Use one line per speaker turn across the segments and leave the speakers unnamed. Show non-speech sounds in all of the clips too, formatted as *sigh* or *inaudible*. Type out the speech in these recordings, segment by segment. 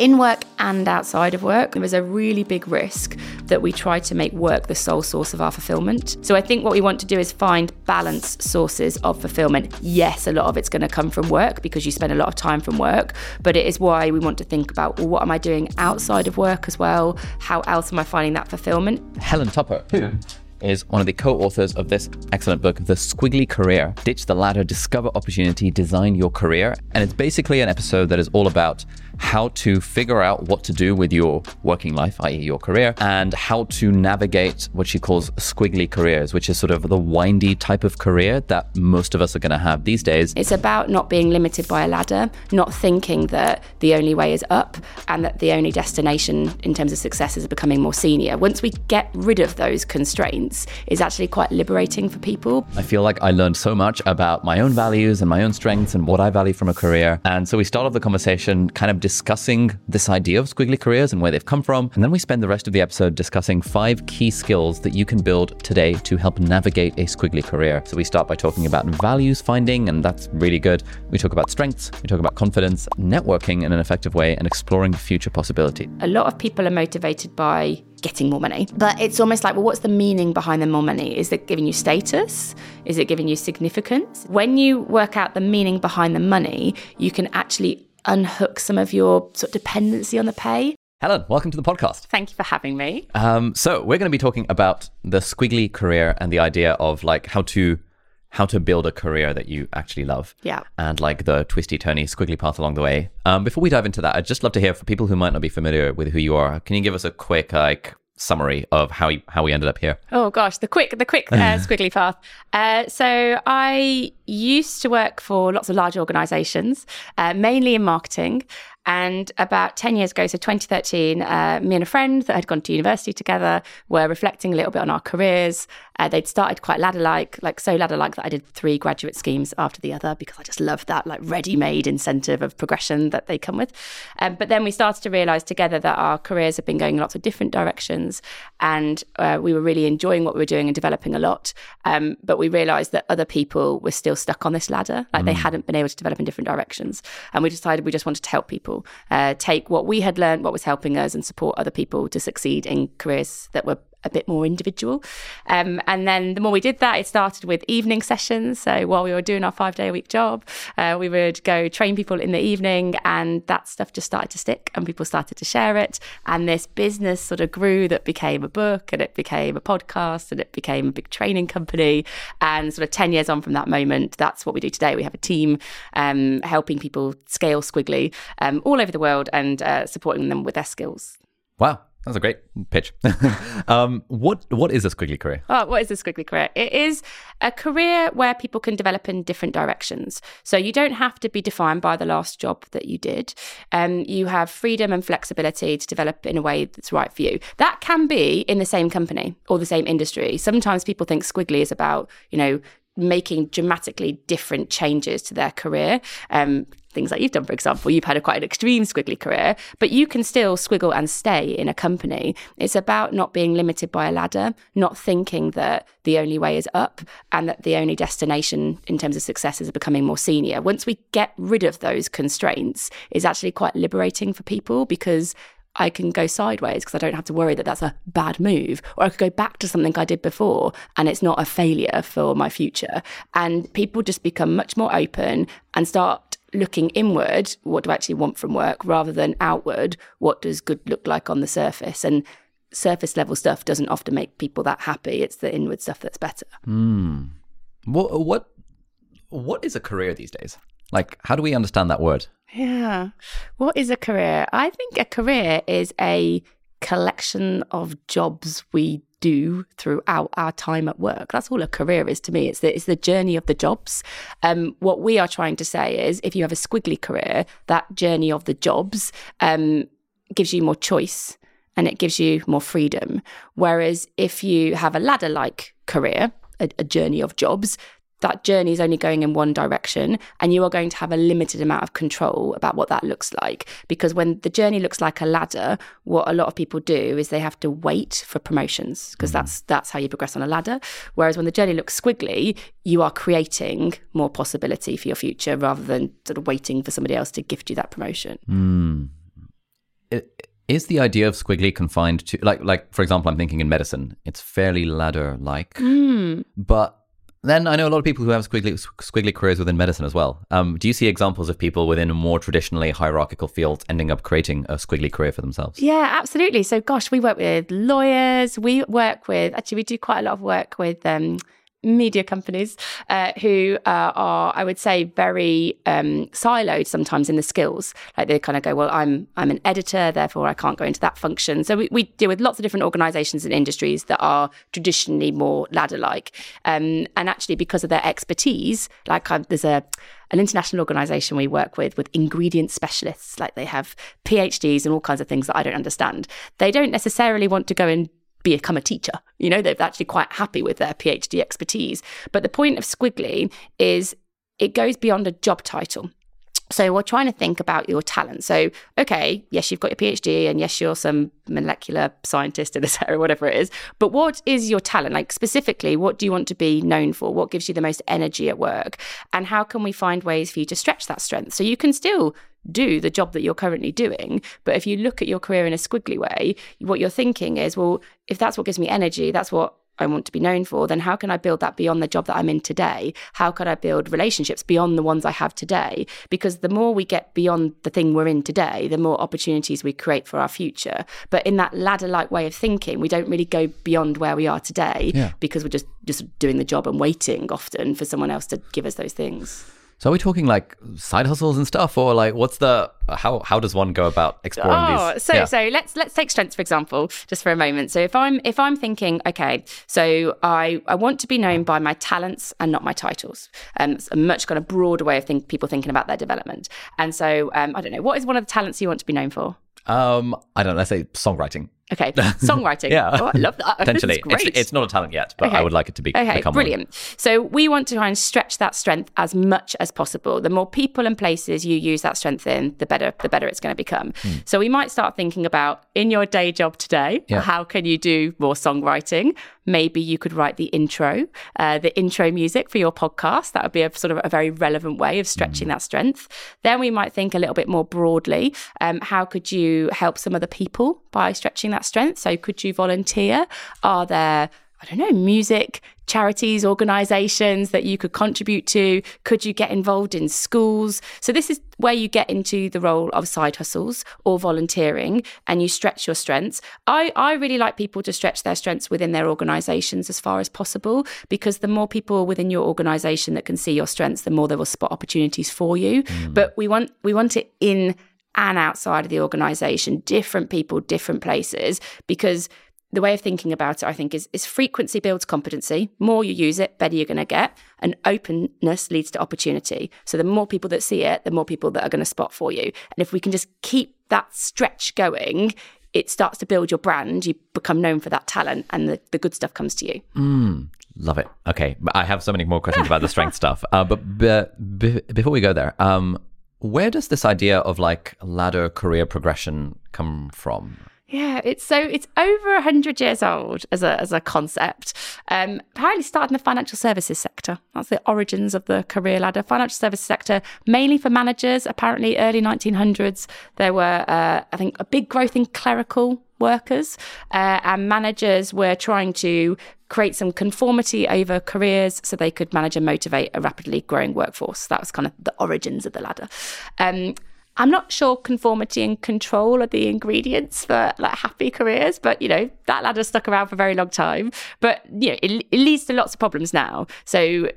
In work and outside of work, there's a really big risk that we try to make work the sole source of our fulfillment. So I think what we want to do is find balanced sources of fulfillment. Yes, a lot of it's going to come from work because you spend a lot of time from work, but it is why we want to think about well, what am I doing outside of work as well? How else am I finding that fulfillment?
Helen Tupper. Who? is one of the co authors of this excellent book, The Squiggly Career Ditch the Ladder, Discover Opportunity, Design Your Career. And it's basically an episode that is all about how to figure out what to do with your working life, i.e., your career, and how to navigate what she calls squiggly careers, which is sort of the windy type of career that most of us are going to have these days.
It's about not being limited by a ladder, not thinking that the only way is up and that the only destination in terms of success is becoming more senior. Once we get rid of those constraints, it's actually quite liberating for people.
I feel like I learned so much about my own values and my own strengths and what I value from a career. And so we start off the conversation kind of discussing this idea of squiggly careers and where they've come from. And then we spend the rest of the episode discussing five key skills that you can build today to help navigate a squiggly career. So we start by talking about values finding, and that's really good. We talk about strengths, we talk about confidence, networking in an effective way, and exploring future possibility.
A lot of people are motivated by getting more money. But it's almost like, well, what's the meaning behind the more money? Is it giving you status? Is it giving you significance? When you work out the meaning behind the money, you can actually unhook some of your sort of dependency on the pay.
Helen, welcome to the podcast.
Thank you for having me.
Um, so we're going to be talking about the squiggly career and the idea of like how to how to build a career that you actually love.
Yeah.
And like the twisty, turny, squiggly path along the way. Um, before we dive into that, I'd just love to hear for people who might not be familiar with who you are. Can you give us a quick like summary of how you, how we ended up here?
Oh gosh, the quick the quick uh, *laughs* squiggly path. Uh, so I used to work for lots of large organisations, uh, mainly in marketing. And about 10 years ago, so 2013, uh, me and a friend that had gone to university together were reflecting a little bit on our careers. Uh, they'd started quite ladder like, like so ladder like that I did three graduate schemes after the other because I just loved that like ready made incentive of progression that they come with. Um, but then we started to realize together that our careers have been going in lots of different directions and uh, we were really enjoying what we were doing and developing a lot. Um, but we realized that other people were still stuck on this ladder, like mm. they hadn't been able to develop in different directions. And we decided we just wanted to help people uh, take what we had learned, what was helping us, and support other people to succeed in careers that were a bit more individual. Um, and then the more we did that, it started with evening sessions. So while we were doing our five day a week job, uh, we would go train people in the evening, and that stuff just started to stick, and people started to share it. And this business sort of grew that became a book, and it became a podcast, and it became a big training company. And sort of 10 years on from that moment, that's what we do today. We have a team um, helping people scale Squiggly um, all over the world and uh, supporting them with their skills.
Wow. That's a great pitch. *laughs* um, what what is a squiggly career?
Oh, what is a squiggly career? It is a career where people can develop in different directions. So you don't have to be defined by the last job that you did. Um, you have freedom and flexibility to develop in a way that's right for you. That can be in the same company or the same industry. Sometimes people think squiggly is about you know making dramatically different changes to their career. Um, things like you've done, for example, you've had a quite an extreme squiggly career, but you can still squiggle and stay in a company. It's about not being limited by a ladder, not thinking that the only way is up and that the only destination in terms of success is becoming more senior. Once we get rid of those constraints, it's actually quite liberating for people because I can go sideways because I don't have to worry that that's a bad move. Or I could go back to something I did before and it's not a failure for my future. And people just become much more open and start looking inward, what do I actually want from work, rather than outward, what does good look like on the surface? And surface level stuff doesn't often make people that happy. It's the inward stuff that's better.
Mm. What, what, what is a career these days? Like, how do we understand that word?
Yeah. What is a career? I think a career is a collection of jobs we do throughout our time at work. That's all a career is to me. It's the, it's the journey of the jobs. Um, what we are trying to say is if you have a squiggly career, that journey of the jobs um, gives you more choice and it gives you more freedom. Whereas if you have a ladder like career, a, a journey of jobs, that journey is only going in one direction and you are going to have a limited amount of control about what that looks like because when the journey looks like a ladder what a lot of people do is they have to wait for promotions because mm-hmm. that's that's how you progress on a ladder whereas when the journey looks squiggly you are creating more possibility for your future rather than sort of waiting for somebody else to gift you that promotion
mm. Is the idea of squiggly confined to like like for example I'm thinking in medicine it's fairly ladder like
mm.
but then I know a lot of people who have squiggly, squiggly careers within medicine as well. Um, do you see examples of people within more traditionally hierarchical fields ending up creating a squiggly career for themselves?
Yeah, absolutely. So, gosh, we work with lawyers. We work with, actually, we do quite a lot of work with um, media companies uh, who uh, are, I would say, very um, siloed sometimes in the skills. Like they kind of go, "Well, I'm I'm an editor, therefore I can't go into that function." So we, we deal with lots of different organisations and industries that are traditionally more ladder-like, um, and actually because of their expertise, like I'm, there's a an international organization we work with with ingredient specialists like they have phds and all kinds of things that i don't understand they don't necessarily want to go and become a teacher. You know, they're actually quite happy with their PhD expertise. But the point of Squiggly is it goes beyond a job title. So we're trying to think about your talent. So, okay, yes, you've got your PhD and yes, you're some molecular scientist in this *laughs* area, whatever it is. But what is your talent? Like specifically, what do you want to be known for? What gives you the most energy at work? And how can we find ways for you to stretch that strength? So you can still do the job that you're currently doing. But if you look at your career in a squiggly way, what you're thinking is, well, if that's what gives me energy, that's what I want to be known for, then how can I build that beyond the job that I'm in today? How could I build relationships beyond the ones I have today? Because the more we get beyond the thing we're in today, the more opportunities we create for our future. But in that ladder like way of thinking, we don't really go beyond where we are today
yeah.
because we're just, just doing the job and waiting often for someone else to give us those things.
So are we talking like side hustles and stuff, or like what's the how how does one go about exploring
oh,
these?
so yeah. so let's let's take strengths for example, just for a moment. So if I'm if I'm thinking, okay, so I I want to be known by my talents and not my titles. Um, it's a much kind of broader way of think people thinking about their development. And so um, I don't know, what is one of the talents you want to be known for?
Um, I don't know. Let's say songwriting.
Okay, *laughs* songwriting.
yeah,
oh, I love that. *laughs*
Potentially,
it's,
it's, not a talent yet, but okay. I would like it to be.
Okay, brilliant.
One.
So we want to try and stretch that strength as much as possible. The more people and places you use that strength in, the better. The better it's going to become. Hmm. So we might start thinking about in your day job today, yeah. how can you do more songwriting? Maybe you could write the intro, uh, the intro music for your podcast. That would be a sort of a very relevant way of stretching mm. that strength. Then we might think a little bit more broadly. Um, how could you help some other people by stretching that strength? So could you volunteer? Are there I don't know, music, charities, organizations that you could contribute to? Could you get involved in schools? So, this is where you get into the role of side hustles or volunteering and you stretch your strengths. I, I really like people to stretch their strengths within their organizations as far as possible because the more people within your organization that can see your strengths, the more they will spot opportunities for you. Mm. But we want we want it in and outside of the organization, different people, different places, because the way of thinking about it, I think, is, is frequency builds competency. More you use it, better you're going to get. And openness leads to opportunity. So the more people that see it, the more people that are going to spot for you. And if we can just keep that stretch going, it starts to build your brand. You become known for that talent, and the, the good stuff comes to you.
Mm, love it. Okay. I have so many more questions about the strength *laughs* stuff. Uh, but b- b- before we go there, um, where does this idea of like ladder career progression come from?
Yeah, it's so it's over hundred years old as a as a concept. Um, apparently started in the financial services sector. That's the origins of the career ladder. Financial services sector, mainly for managers. Apparently, early 1900s there were, uh, I think, a big growth in clerical workers, uh, and managers were trying to create some conformity over careers so they could manage and motivate a rapidly growing workforce. That was kind of the origins of the ladder. Um, I'm not sure conformity and control are the ingredients for like happy careers, but you know, that ladder stuck around for a very long time. But you know, it, it leads to lots of problems now. So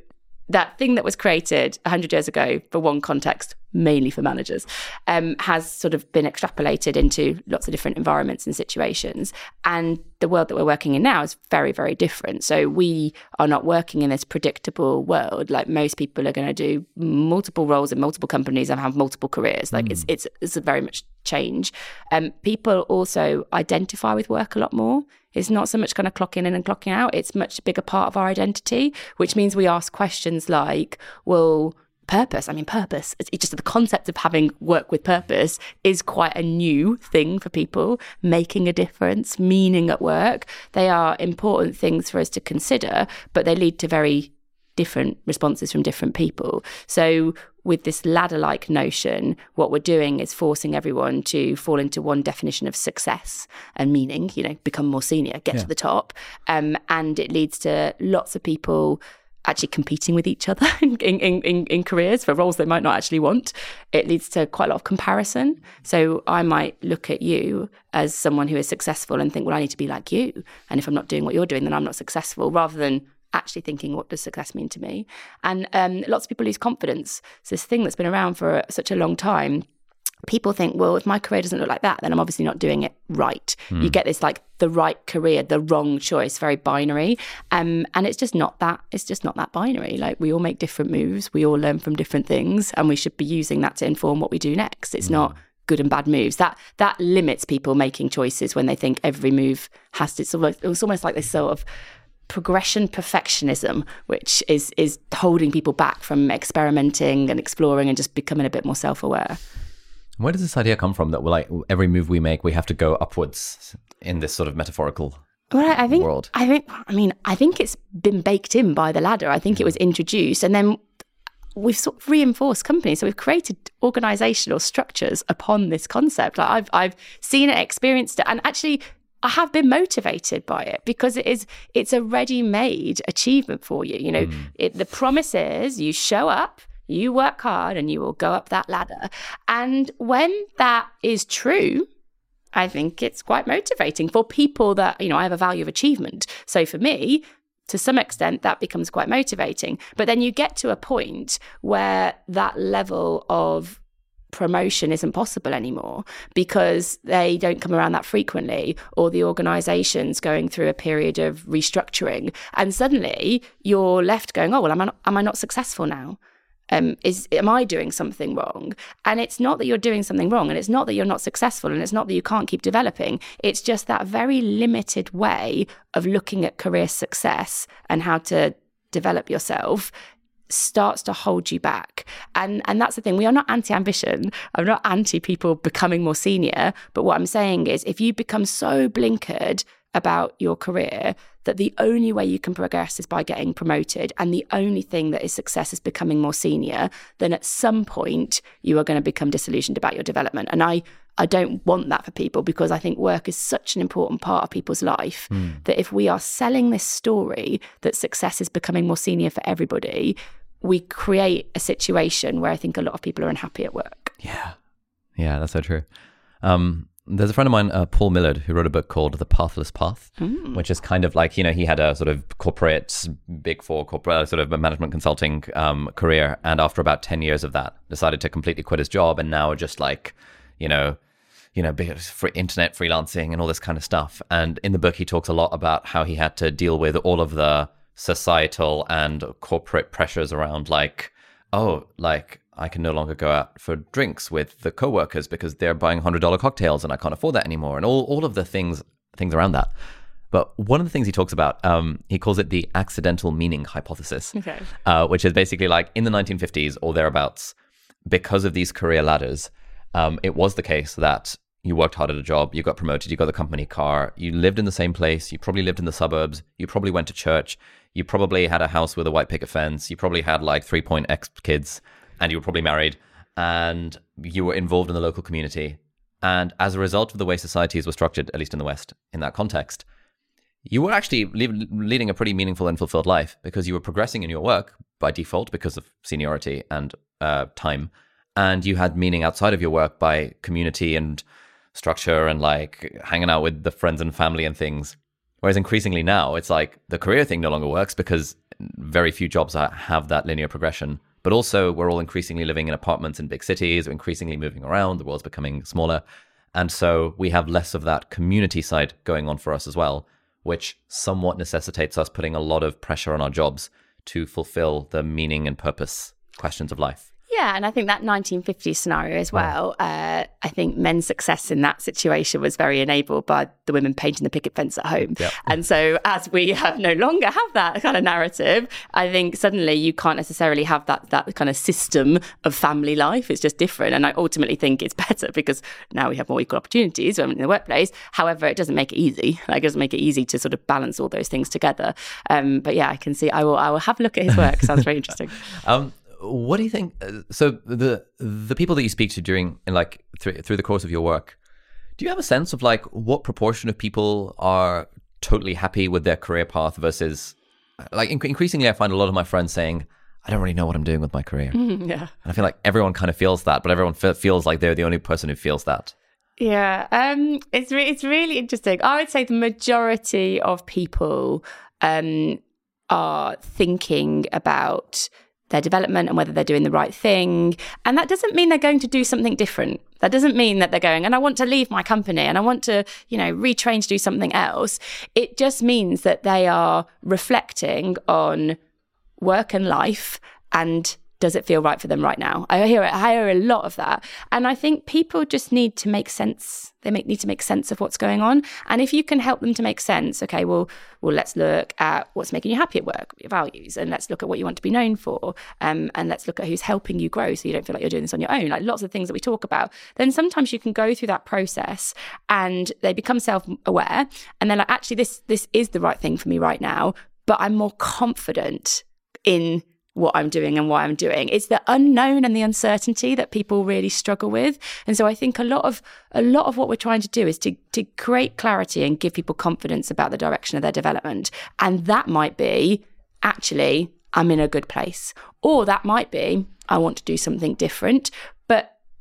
that thing that was created 100 years ago for one context mainly for managers, um, has sort of been extrapolated into lots of different environments and situations. And the world that we're working in now is very, very different. So we are not working in this predictable world. Like most people are going to do multiple roles in multiple companies and have multiple careers. Like mm. it's it's it's a very much change. Um, people also identify with work a lot more. It's not so much kind of clocking in and clocking out. It's much bigger part of our identity, which means we ask questions like, well, purpose. I mean, purpose, it's just the concept of having work with purpose is quite a new thing for people, making a difference, meaning at work. They are important things for us to consider, but they lead to very different responses from different people. So, with this ladder like notion, what we're doing is forcing everyone to fall into one definition of success and meaning, you know, become more senior, get yeah. to the top. Um, and it leads to lots of people actually competing with each other *laughs* in, in, in, in, careers for roles they might not actually want. It leads to quite a lot of comparison. So I might look at you as someone who is successful and think, well, I need to be like you. And if I'm not doing what you're doing, then I'm not successful, rather than actually thinking, what does success mean to me? And um, lots of people lose confidence. It's this thing that's been around for such a long time people think, well, if my career doesn't look like that, then I'm obviously not doing it right. Mm. You hmm. get this like the right career, the wrong choice, very binary. Um, and it's just not that, it's just not that binary. Like we all make different moves, we all learn from different things, and we should be using that to inform what we do next. It's mm. not good and bad moves. That that limits people making choices when they think every move has to it's almost, it's almost like this sort of progression perfectionism, which is is holding people back from experimenting and exploring and just becoming a bit more self-aware.
Where does this idea come from that we're like every move we make, we have to go upwards in this sort of metaphorical
well, I think,
world?
I think, I mean, I think it's been baked in by the ladder. I think it was introduced, and then we've sort of reinforced companies. So we've created organizational structures upon this concept. Like I've I've seen it, experienced it, and actually I have been motivated by it because it is it's a ready-made achievement for you. You know, mm. it, the promise is you show up, you work hard and you will go up that ladder. And when that is true, I think it's quite motivating for people that, you know, I have a value of achievement. So for me, to some extent, that becomes quite motivating. But then you get to a point where that level of promotion isn't possible anymore because they don't come around that frequently or the organization's going through a period of restructuring and suddenly you're left going oh well am I not, am I not successful now um, is am I doing something wrong? And it's not that you're doing something wrong, and it's not that you're not successful, and it's not that you can't keep developing. It's just that very limited way of looking at career success and how to develop yourself starts to hold you back. And and that's the thing. We are not anti-ambition. I'm not anti people becoming more senior. But what I'm saying is if you become so blinkered about your career that the only way you can progress is by getting promoted. And the only thing that is success is becoming more senior then at some point you are going to become disillusioned about your development. And i i don't want that for people because i think work is such an important part of people's life mm. that if we are selling this story that success is becoming more senior for everybody we create a situation where i think a lot of people are unhappy at work.
Yeah. Yeah that's so true. Um, there's a friend of mine, uh, Paul Millard, who wrote a book called The Pathless Path, mm. which is kind of like, you know, he had a sort of corporate, big four corporate, uh, sort of management consulting um, career. And after about 10 years of that, decided to completely quit his job and now just like, you know, you know, free internet freelancing and all this kind of stuff. And in the book, he talks a lot about how he had to deal with all of the societal and corporate pressures around like, oh, like I can no longer go out for drinks with the coworkers because they're buying hundred dollar cocktails and I can't afford that anymore, and all all of the things things around that. But one of the things he talks about, um, he calls it the accidental meaning hypothesis, okay. uh, which is basically like in the 1950s or thereabouts, because of these career ladders, um, it was the case that you worked hard at a job, you got promoted, you got the company car, you lived in the same place, you probably lived in the suburbs, you probably went to church, you probably had a house with a white picket fence, you probably had like three point X kids, and you were probably married and you were involved in the local community. And as a result of the way societies were structured, at least in the West, in that context, you were actually leading a pretty meaningful and fulfilled life because you were progressing in your work by default because of seniority and uh, time. And you had meaning outside of your work by community and structure and like hanging out with the friends and family and things. Whereas increasingly now, it's like the career thing no longer works because very few jobs have that linear progression but also we're all increasingly living in apartments in big cities, we're increasingly moving around, the world's becoming smaller. And so we have less of that community side going on for us as well, which somewhat necessitates us putting a lot of pressure on our jobs to fulfill the meaning and purpose questions of life.
Yeah, and I think that 1950s scenario as well. Uh, I think men's success in that situation was very enabled by the women painting the picket fence at home. Yep. And so, as we have no longer have that kind of narrative, I think suddenly you can't necessarily have that that kind of system of family life. It's just different, and I ultimately think it's *laughs* better because now we have more equal opportunities in the workplace. However, it doesn't make it easy. Like, it doesn't make it easy to sort of balance all those things together. Um, but yeah, I can see. I will. I will have a look at his work. Sounds very interesting. *laughs* um,
what do you think? Uh, so the the people that you speak to during in like through, through the course of your work, do you have a sense of like what proportion of people are totally happy with their career path versus like increasingly I find a lot of my friends saying I don't really know what I'm doing with my career. *laughs*
yeah. And
I feel like everyone kind of feels that, but everyone feels like they're the only person who feels that.
Yeah, um, it's re- it's really interesting. I would say the majority of people um, are thinking about their development and whether they're doing the right thing. And that doesn't mean they're going to do something different. That doesn't mean that they're going, and I want to leave my company and I want to, you know, retrain to do something else. It just means that they are reflecting on work and life and does it feel right for them right now? I hear I hear a lot of that, and I think people just need to make sense. They make, need to make sense of what's going on, and if you can help them to make sense, okay, well, well, let's look at what's making you happy at work, your values, and let's look at what you want to be known for, um, and let's look at who's helping you grow, so you don't feel like you're doing this on your own. Like lots of things that we talk about. Then sometimes you can go through that process, and they become self-aware, and they're like, actually, this this is the right thing for me right now, but I'm more confident in what I'm doing and why I'm doing. It's the unknown and the uncertainty that people really struggle with. And so I think a lot of a lot of what we're trying to do is to to create clarity and give people confidence about the direction of their development. And that might be actually I'm in a good place. Or that might be I want to do something different.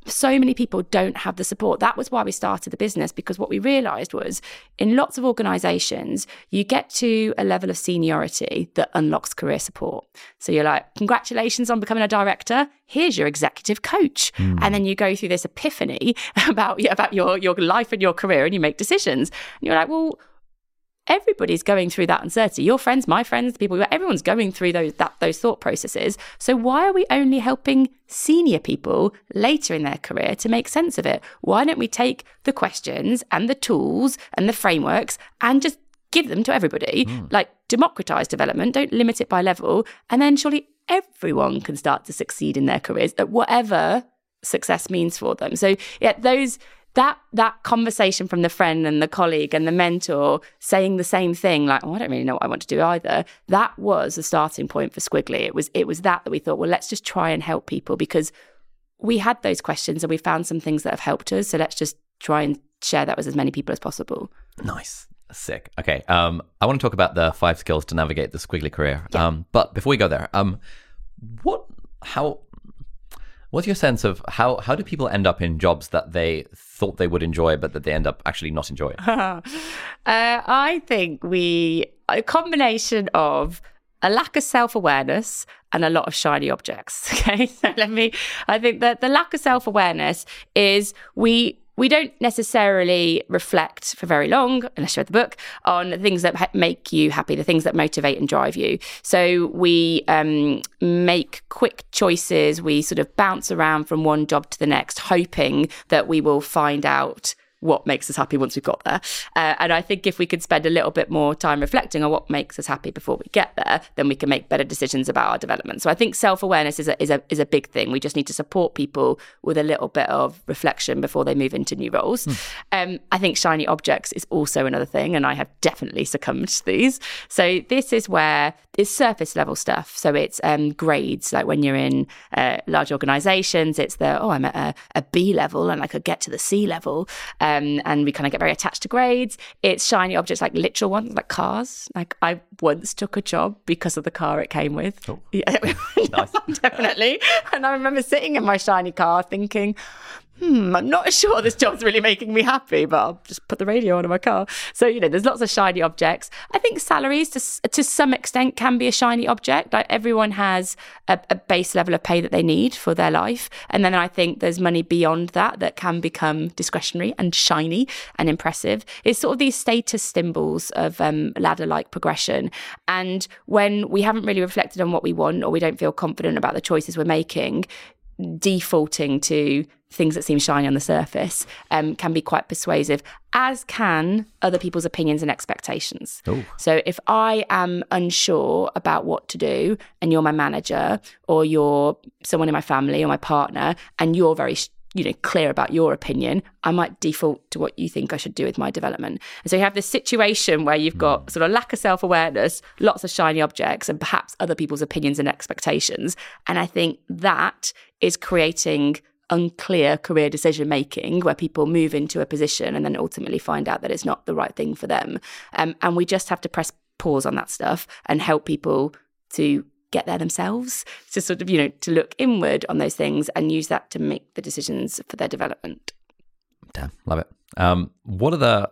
So many people don't have the support. That was why we started the business because what we realized was in lots of organizations, you get to a level of seniority that unlocks career support. So you're like, congratulations on becoming a director. Here's your executive coach. Mm. And then you go through this epiphany *laughs* about, about your, your life and your career and you make decisions. And you're like, well, everybody's going through that uncertainty. Your friends, my friends, people, everyone's going through those that, those thought processes. So why are we only helping senior people later in their career to make sense of it? Why don't we take the questions and the tools and the frameworks and just give them to everybody? Mm. Like democratize development, don't limit it by level, and then surely everyone can start to succeed in their careers at whatever success means for them. So yeah, those that that conversation from the friend and the colleague and the mentor saying the same thing like oh, i don't really know what i want to do either. That was a starting point for squiggly. It was it was that that we thought well let's just try and help people because we had those questions and we found some things that have helped us. So let's just try and share that with as many people as possible.
Nice. Sick. Okay um i want to talk about the five skills to navigate the squiggly career. Yeah. um but before we go there um what how What's your sense of how how do people end up in jobs that they thought they would enjoy, but that they end up actually not enjoying? *laughs* uh,
I think we a combination of a lack of self awareness and a lot of shiny objects. *laughs* Okay, so let me. I think that the lack of self awareness is we we don't necessarily reflect for very long, unless you read the book, on the things that ha- make you happy, the things that motivate and drive you. So we um, make quick choices. We sort of bounce around from one job to the next, hoping that we will find out what makes us happy once we've got there. Uh, and I think if we could spend a little bit more time reflecting on what makes us happy before we get there, then we can make better decisions about our development. So I think self awareness is a, is a is a big thing. We just need to support people with a little bit of reflection before they move into new roles. Mm. Um, I think shiny objects is also another thing, and I have definitely succumbed to these. So this is where it's surface level stuff. So it's um, grades, like when you're in uh, large organizations, it's the, oh, I'm at a, a B level and I could get to the C level. Um, Um, and we kind of get very attached to grades. It's shiny objects, like literal ones, like cars. Like I once took a job because of the car it came with. Oh. Yeah, *laughs* definitely. And I remember sitting in my shiny car thinking, hmm, I'm not *laughs* sure this job's really making me happy, but I'll just put the radio on in my car. So, you know, there's lots of shiny objects. I think salaries to, to some extent can be a shiny object. Like everyone has a, a base level of pay that they need for their life. And then I think there's money beyond that that can become discretionary and shiny and impressive. It's sort of these status symbols of um, ladder like progression. And when we haven't really reflected on what we want or we don't feel confident about the choices we're making, defaulting to things that seem shiny on the surface um, can be quite persuasive, as can other people's opinions and expectations. Ooh. So if I am unsure about what to do, and you're my manager, or you're someone in my family or my partner, and you're very you know clear about your opinion i might default to what you think i should do with my development and so you have this situation where you've got hmm. sort of lack of self-awareness lots of shiny objects and perhaps other people's opinions and expectations and i think that is creating unclear career decision making where people move into a position and then ultimately find out that it's not the right thing for them. Um, and we just have to press pause on that stuff and help people to get there themselves to sort of you know to look inward on those things and use that to make the decisions for their development.
Damn love it. Um, what are the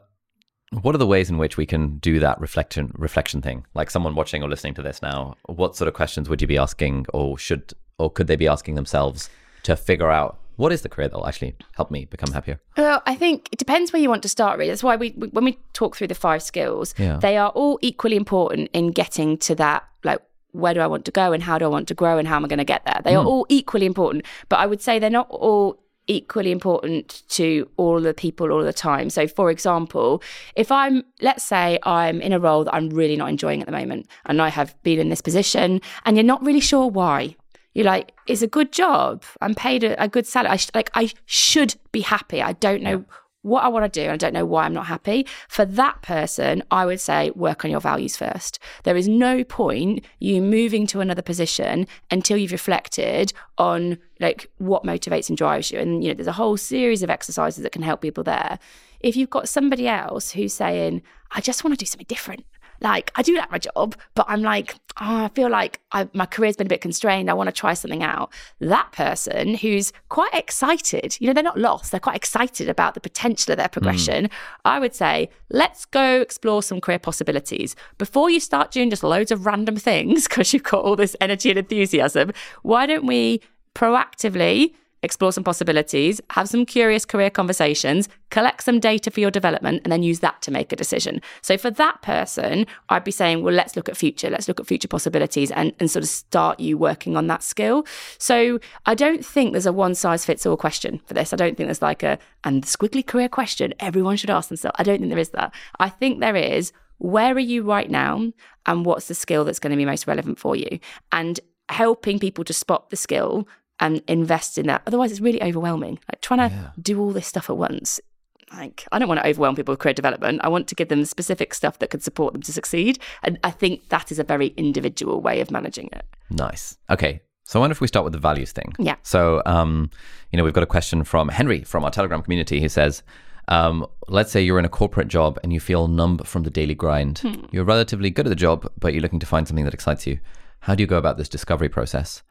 what are the ways in which we can do that reflection reflection thing? Like someone watching or listening to this now what sort of questions would you be asking or should or could they be asking themselves to figure out what is the career that will actually help me become happier?
Well, I think it depends where you want to start. Really, that's why we, we when we talk through the five skills, yeah. they are all equally important in getting to that. Like, where do I want to go, and how do I want to grow, and how am I going to get there? They mm. are all equally important, but I would say they're not all equally important to all the people all the time. So, for example, if I'm, let's say, I'm in a role that I'm really not enjoying at the moment, and I have been in this position, and you're not really sure why, you're like, it's a good job. I'm paid a, a good salary. I sh- like, I should be happy. I don't know yeah. what I want to do. And I don't know why I'm not happy. For that person, I would say work on your values first. There is no point you moving to another position until you've reflected on like what motivates and drives you. And, you know, there's a whole series of exercises that can help people there. If you've got somebody else who's saying, I just want to do something different. Like, I do like my job, but I'm like, oh, I feel like I, my career's been a bit constrained. I want to try something out. That person who's quite excited, you know, they're not lost, they're quite excited about the potential of their progression. Mm. I would say, let's go explore some career possibilities. Before you start doing just loads of random things, *laughs* because you've got all this energy and enthusiasm, why don't we proactively explore some possibilities, have some curious career conversations, collect some data for your development, and then use that to make a decision. So for that person, I'd be saying, well, let's look at future, let's look at future possibilities and, and sort of start you working on that skill. So I don't think there's a one size fits all question for this. I don't think there's like a, and the squiggly career question everyone should ask themselves. I don't think there is that. I think there is, where are you right now? And what's the skill that's going to be most relevant for you? And helping people to spot the skill and invest in that. Otherwise, it's really overwhelming. Like trying to yeah. do all this stuff at once. Like, I don't want to overwhelm people with career development. I want to give them specific stuff that could support them to succeed. And I think that is a very individual way of managing it.
Nice. Okay. So I wonder if we start with the values thing.
Yeah.
So, um, you know, we've got a question from Henry from our Telegram community. He says, um, let's say you're in a corporate job and you feel numb from the daily grind. Hmm. You're relatively good at the job, but you're looking to find something that excites you. How do you go about this discovery process?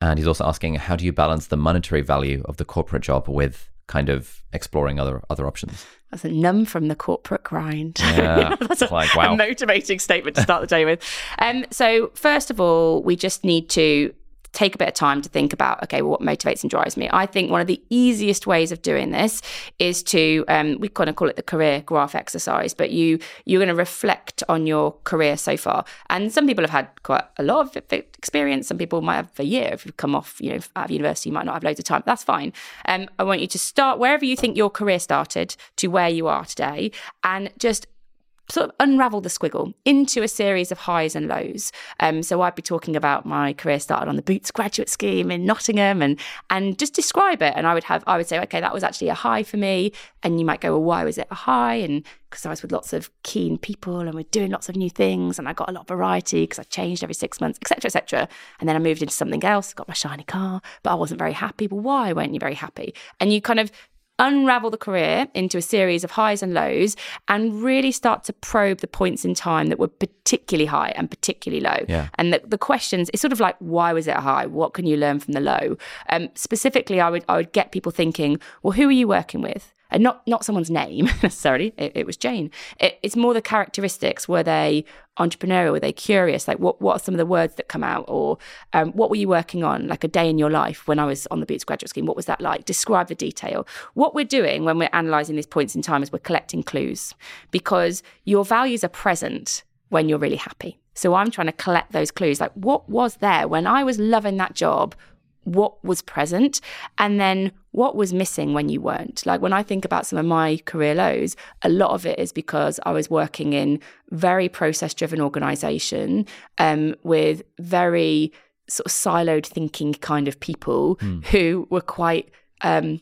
And he's also asking, how do you balance the monetary value of the corporate job with kind of exploring other other options?
That's a numb from the corporate grind.
Yeah, *laughs* that's a, wow.
a motivating statement to start the day with. Um, so first of all, we just need to take a bit of time to think about okay well, what motivates and drives me. I think one of the easiest ways of doing this is to um, we kind of call it the career graph exercise but you you're going to reflect on your career so far. And some people have had quite a lot of experience. Some people might have a year. If you've come off you know out of university you might not have loads of time that's fine. Um, i want you to start wherever you think your career started to where you are today and just sort of unravel the squiggle into a series of highs and lows. Um, so I'd be talking about my career started on the Boots graduate scheme in Nottingham and and just describe it. And I would have I would say, okay, that was actually a high for me. And you might go, well, why was it a high? And because I was with lots of keen people and we're doing lots of new things and I got a lot of variety because I changed every six months, etc., etc. And then I moved into something else, got my shiny car, but I wasn't very happy. Well, why weren't you very happy? And you kind of unravel the career into a series of highs and lows and really start to probe the points in time that were particularly high and particularly low.
Yeah.
And the, the questions, it's sort of like, why was it high? What can you learn from the low? Um, specifically, I would, I would get people thinking, well, who are you working with? And not not someone's name *laughs* necessarily. It, it was Jane. It, it's more the characteristics. Were they entrepreneurial? Were they curious? Like what what are some of the words that come out? Or um, what were you working on? Like a day in your life when I was on the Boots graduate scheme. What was that like? Describe the detail. What we're doing when we're analysing these points in time is we're collecting clues because your values are present when you're really happy. So I'm trying to collect those clues. Like what was there when I was loving that job? What was present and then what was missing when you weren't. Like when I think about some of my career lows, a lot of it is because I was working in very process driven organization um, with very sort of siloed thinking kind of people mm. who were quite um,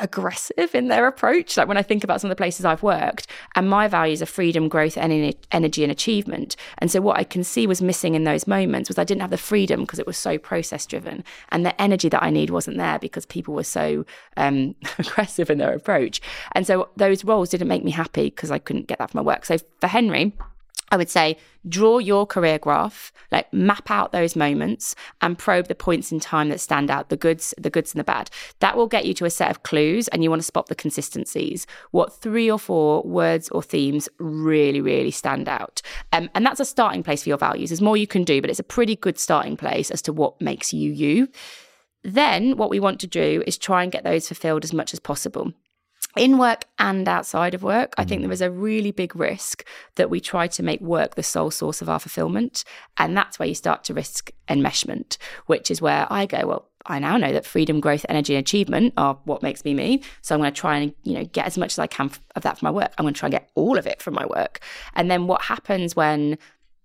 aggressive in their approach. Like when I think about some of the places I've worked, and my values are freedom, growth, energy, and achievement. And so what I can see was missing in those moments was I didn't have the freedom because it was so process driven, and the energy that I need wasn't there because people were so um, *laughs* aggressive in their approach. And so those roles didn't make me happy because I couldn't get that from my work. So for Henry, I would say draw your career graph, like map out those moments and probe the points in time that stand out, the goods, the goods and the bad. That will get you to a set of clues and you want to spot the consistencies. What three or four words or themes really, really stand out. Um, and that's a starting place for your values. There's more you can do, but it's a pretty good starting place as to what makes you you. Then what we want to do is try and get those fulfilled as much as possible in work and outside of work, I think mm. there is a really big risk that we try to make work the sole source of our fulfillment. And that's where you start to risk enmeshment, which is where I go, well, I now know that freedom, growth, energy, and achievement are what makes me me. So I'm going to try and you know get as much as I can of that from my work. I'm going to try and get all of it from my work. And then what happens when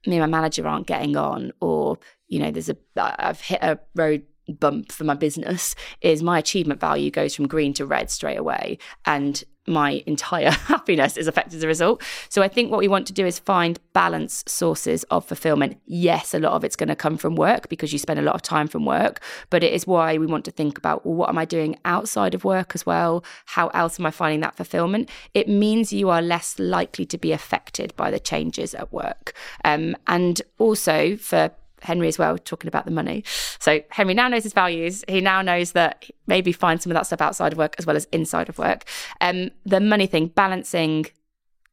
me and my manager aren't getting on, or you know, there's a I've hit a road bump for my business is my achievement value goes from green to red straight away and my entire *laughs* happiness is affected as a result. So I think what we want to do is find balance sources of fulfillment. Yes, a lot of it's going to come from work because you spend a lot of time from work, but it is why we want to think about well, what am I doing outside of work as well? How else am I finding that fulfillment? It means you are less likely to be affected by the changes at work. Um, and also for Henry as well, talking about the money. So Henry now knows his values. He now knows that maybe find some of that stuff outside of work as well as inside of work. Um, the money thing, balancing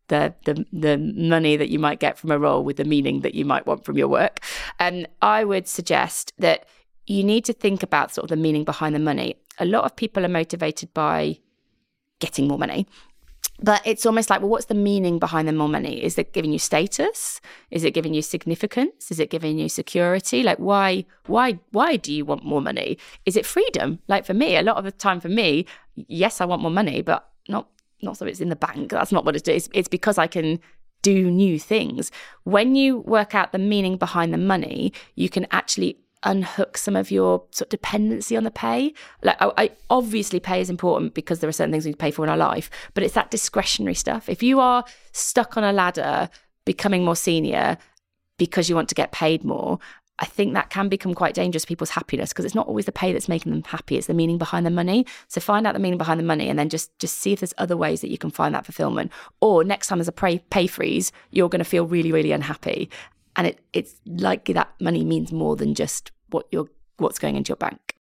the, the the money that you might get from a role with the meaning that you might want from your work. And um, I would suggest that you need to think about sort of the meaning behind the money. A lot of people are motivated by getting more money but it's almost like well what's the meaning behind the more money is it giving you status? Is it giving you significance? Is it giving you security? Like why why why do you want more money? Is it freedom? Like for me a lot of the time for me yes i want more money but not not so it's in the bank. That's not what it is it's because i can do new things. When you work out the meaning behind the money you can actually unhook some of your sort of dependency on the pay. Like, I, I, obviously, pay is important because there are certain things we pay for in our life, but it's that discretionary stuff. If you are stuck on a ladder, becoming more senior because you want to get paid more, I think that can become quite dangerous to people's happiness because it's not always the pay that's making them happy; it's the meaning behind the money. So find out the meaning behind the money, and then just just see if there's other ways that you can find that fulfillment. Or next time there's a pay freeze, you're going to feel really really unhappy, and it, it's likely that money means more than just what you're what's going into your bank.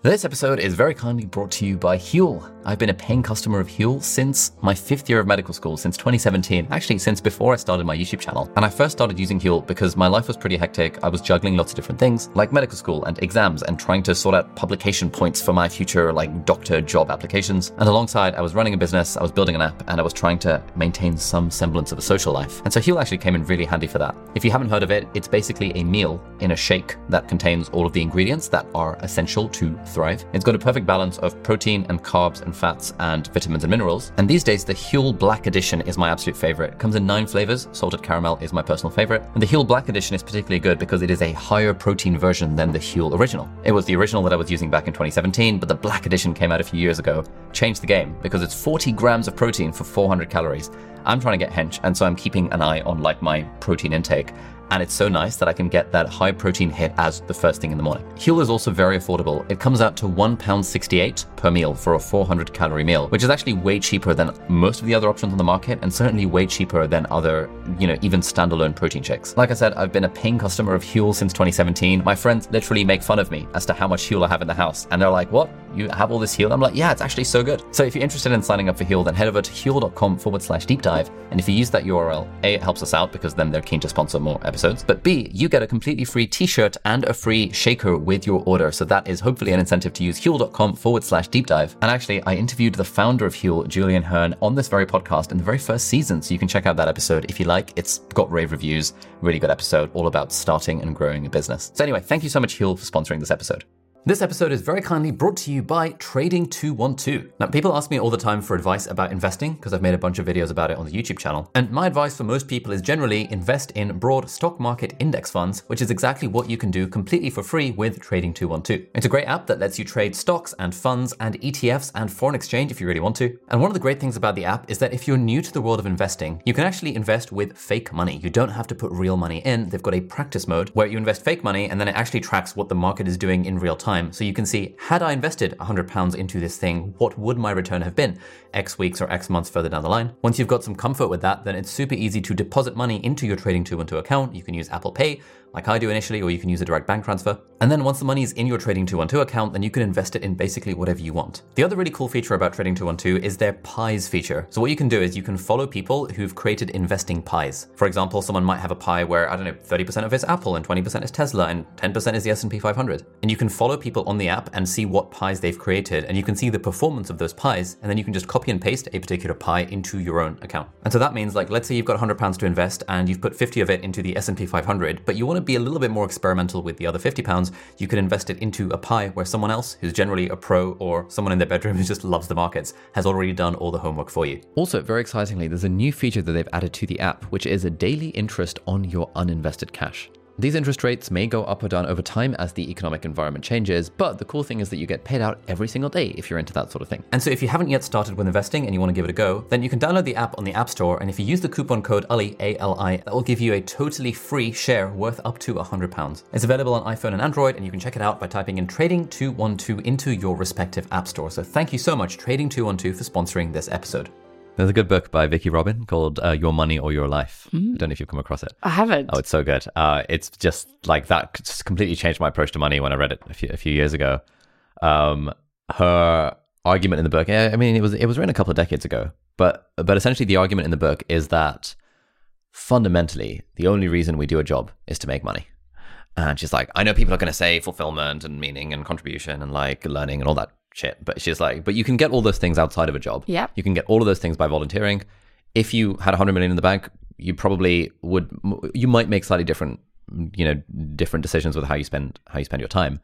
This episode is very kindly brought to you by Huel. I've been a paying customer of Huel since my fifth year of medical school, since 2017, actually, since before I started my YouTube channel. And I first started using Huel because my life was pretty hectic. I was juggling lots of different things, like medical school and exams, and trying to sort out publication points for my future, like doctor job applications. And alongside, I was running a business, I was building an app, and I was trying to maintain some semblance of a social life. And so Huel actually came in really handy for that. If you haven't heard of it, it's basically a meal in a shake that contains all of the ingredients that are essential to thrive. It's got a perfect balance of protein and carbs and fats and vitamins and minerals. And these days, the Huel Black Edition is my absolute favorite. It comes in nine flavors. Salted caramel is my personal favorite. And the Huel Black Edition is particularly good because it is a higher protein version than the Huel original. It was the original that I was using back in 2017, but the Black Edition came out a few years ago, changed the game because it's 40 grams of protein for 400 calories. I'm trying to get hench, and so I'm keeping an eye on like my protein intake. And it's so nice that I can get that high protein hit as the first thing in the morning. Huel is also very affordable. It comes out to £1.68 per meal for a 400 calorie meal, which is actually way cheaper than most of the other options on the market and certainly way cheaper than other, you know, even standalone protein shakes. Like I said, I've been a paying customer of Huel since 2017. My friends literally make fun of me as to how much Huel I have in the house. And they're like, what? You have all this Huel? I'm like, yeah, it's actually so good. So if you're interested in signing up for Huel, then head over to huel.com forward slash deep dive. And if you use that URL, A, it helps us out because then they're keen to sponsor more episodes. But B, you get a completely free t-shirt and a free shaker with your order. So that is hopefully an incentive to use huel.com forward slash deep dive. And actually, I interviewed the founder of Huel, Julian Hearn, on this very podcast in the very first season. So you can check out that episode if you like. It's got rave reviews, really good episode, all about starting and growing a business. So anyway, thank you so much, Huel, for sponsoring this episode. This episode is very kindly brought to you by Trading212. Now, people ask me all the time for advice about investing because I've made a bunch of videos about it on the YouTube channel. And my advice for most people is generally invest in broad stock market index funds, which is exactly what you can do completely for free with Trading212. It's a great app that lets you trade stocks and funds and ETFs and foreign exchange if you really want to. And one of the great things about the app is that if you're new to the world of investing, you can actually invest with fake money. You don't have to put real money in. They've got a practice mode where you invest fake money and then it actually tracks what the market is doing in real time time. So you can see, had I invested £100 into this thing, what would my return have been X weeks or X months further down the line? Once you've got some comfort with that, then it's super easy to deposit money into your Trading 212 account. You can use Apple Pay like I do initially, or you can use a direct bank transfer. And then once the money is in your Trading 212 account, then you can invest it in basically whatever you want. The other really cool feature about Trading 212 is their pies feature. So what you can do is you can follow people who've created investing pies. For example, someone might have a pie where, I don't know, 30% of it's Apple and 20% is Tesla and 10% is the S&P 500. And you can follow people on the app and see what pies they've created and you can see the performance of those pies and then you can just copy and paste a particular pie into your own account. And so that means like let's say you've got 100 pounds to invest and you've put 50 of it into the S&P 500, but you want to be a little bit more experimental with the other 50 pounds, you could invest it into a pie where someone else, who's generally a pro or someone in their bedroom who just loves the markets, has already done all the homework for you. Also, very excitingly, there's a new feature that they've added to the app, which is a daily interest on your uninvested cash. These interest rates may go up or down over time as the economic environment changes, but the cool thing is that you get paid out every single day if you're into that sort of thing. And so if you haven't yet started with investing and you want to give it a go, then you can download the app on the App Store, and if you use the coupon code ALI, A-L-I, that will give you a totally free share worth up to £100. It's available on iPhone and Android, and you can check it out by typing in Trading212 into your respective app store. So thank you so much, Trading212, for sponsoring this episode. There's a good book by Vicki Robin called uh, Your Money or Your Life. Mm. I don't know if you've come across it.
I haven't.
Oh, it's so good. Uh, it's just like that just completely changed my approach to money when I read it a few, a few years ago. Um, her argument in the book, I mean, it was it was written a couple of decades ago, but but essentially the argument in the book is that fundamentally the only reason we do a job is to make money. And she's like, I know people are going to say fulfillment and meaning and contribution and like learning and all that shit. But she's like, but you can get all those things outside of a job.
Yeah.
You can get all of those things by volunteering. If you had 100 million in the bank, you probably would, you might make slightly different, you know, different decisions with how you spend, how you spend your time.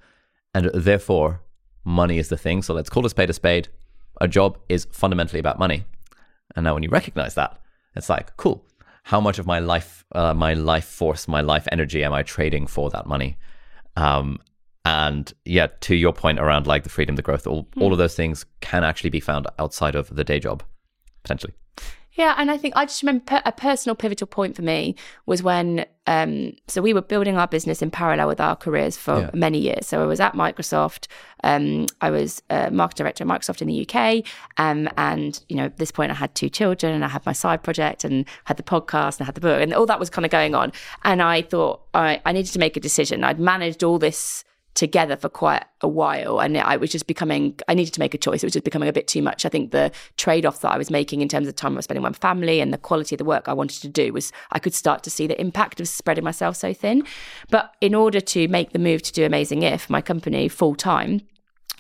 And therefore, money is the thing. So let's call a spade a spade. A job is fundamentally about money. And now when you recognize that, it's like, cool. How much of my life, uh, my life force, my life energy am I trading for that money? Um, and yeah, to your point around like the freedom, the growth, all, mm. all of those things can actually be found outside of the day job, potentially.
Yeah, and I think I just remember a personal pivotal point for me was when um, so we were building our business in parallel with our careers for yeah. many years. So I was at Microsoft. Um, I was a market director at Microsoft in the UK, um, and you know at this point I had two children, and I had my side project, and had the podcast, and I had the book, and all that was kind of going on. And I thought I, I needed to make a decision. I'd managed all this together for quite a while and I was just becoming I needed to make a choice. It was just becoming a bit too much. I think the trade-off that I was making in terms of time I was spending with my family and the quality of the work I wanted to do was I could start to see the impact of spreading myself so thin. But in order to make the move to do Amazing If my company full time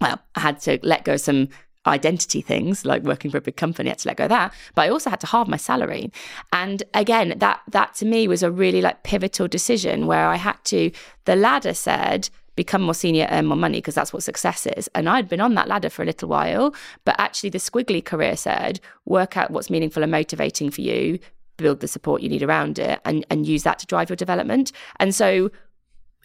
well I had to let go some identity things like working for a big company I had to let go of that. But I also had to halve my salary. And again that that to me was a really like pivotal decision where I had to the ladder said become more senior, earn more money, because that's what success is. And I'd been on that ladder for a little while, but actually the squiggly career said, work out what's meaningful and motivating for you, build the support you need around it, and, and use that to drive your development. And so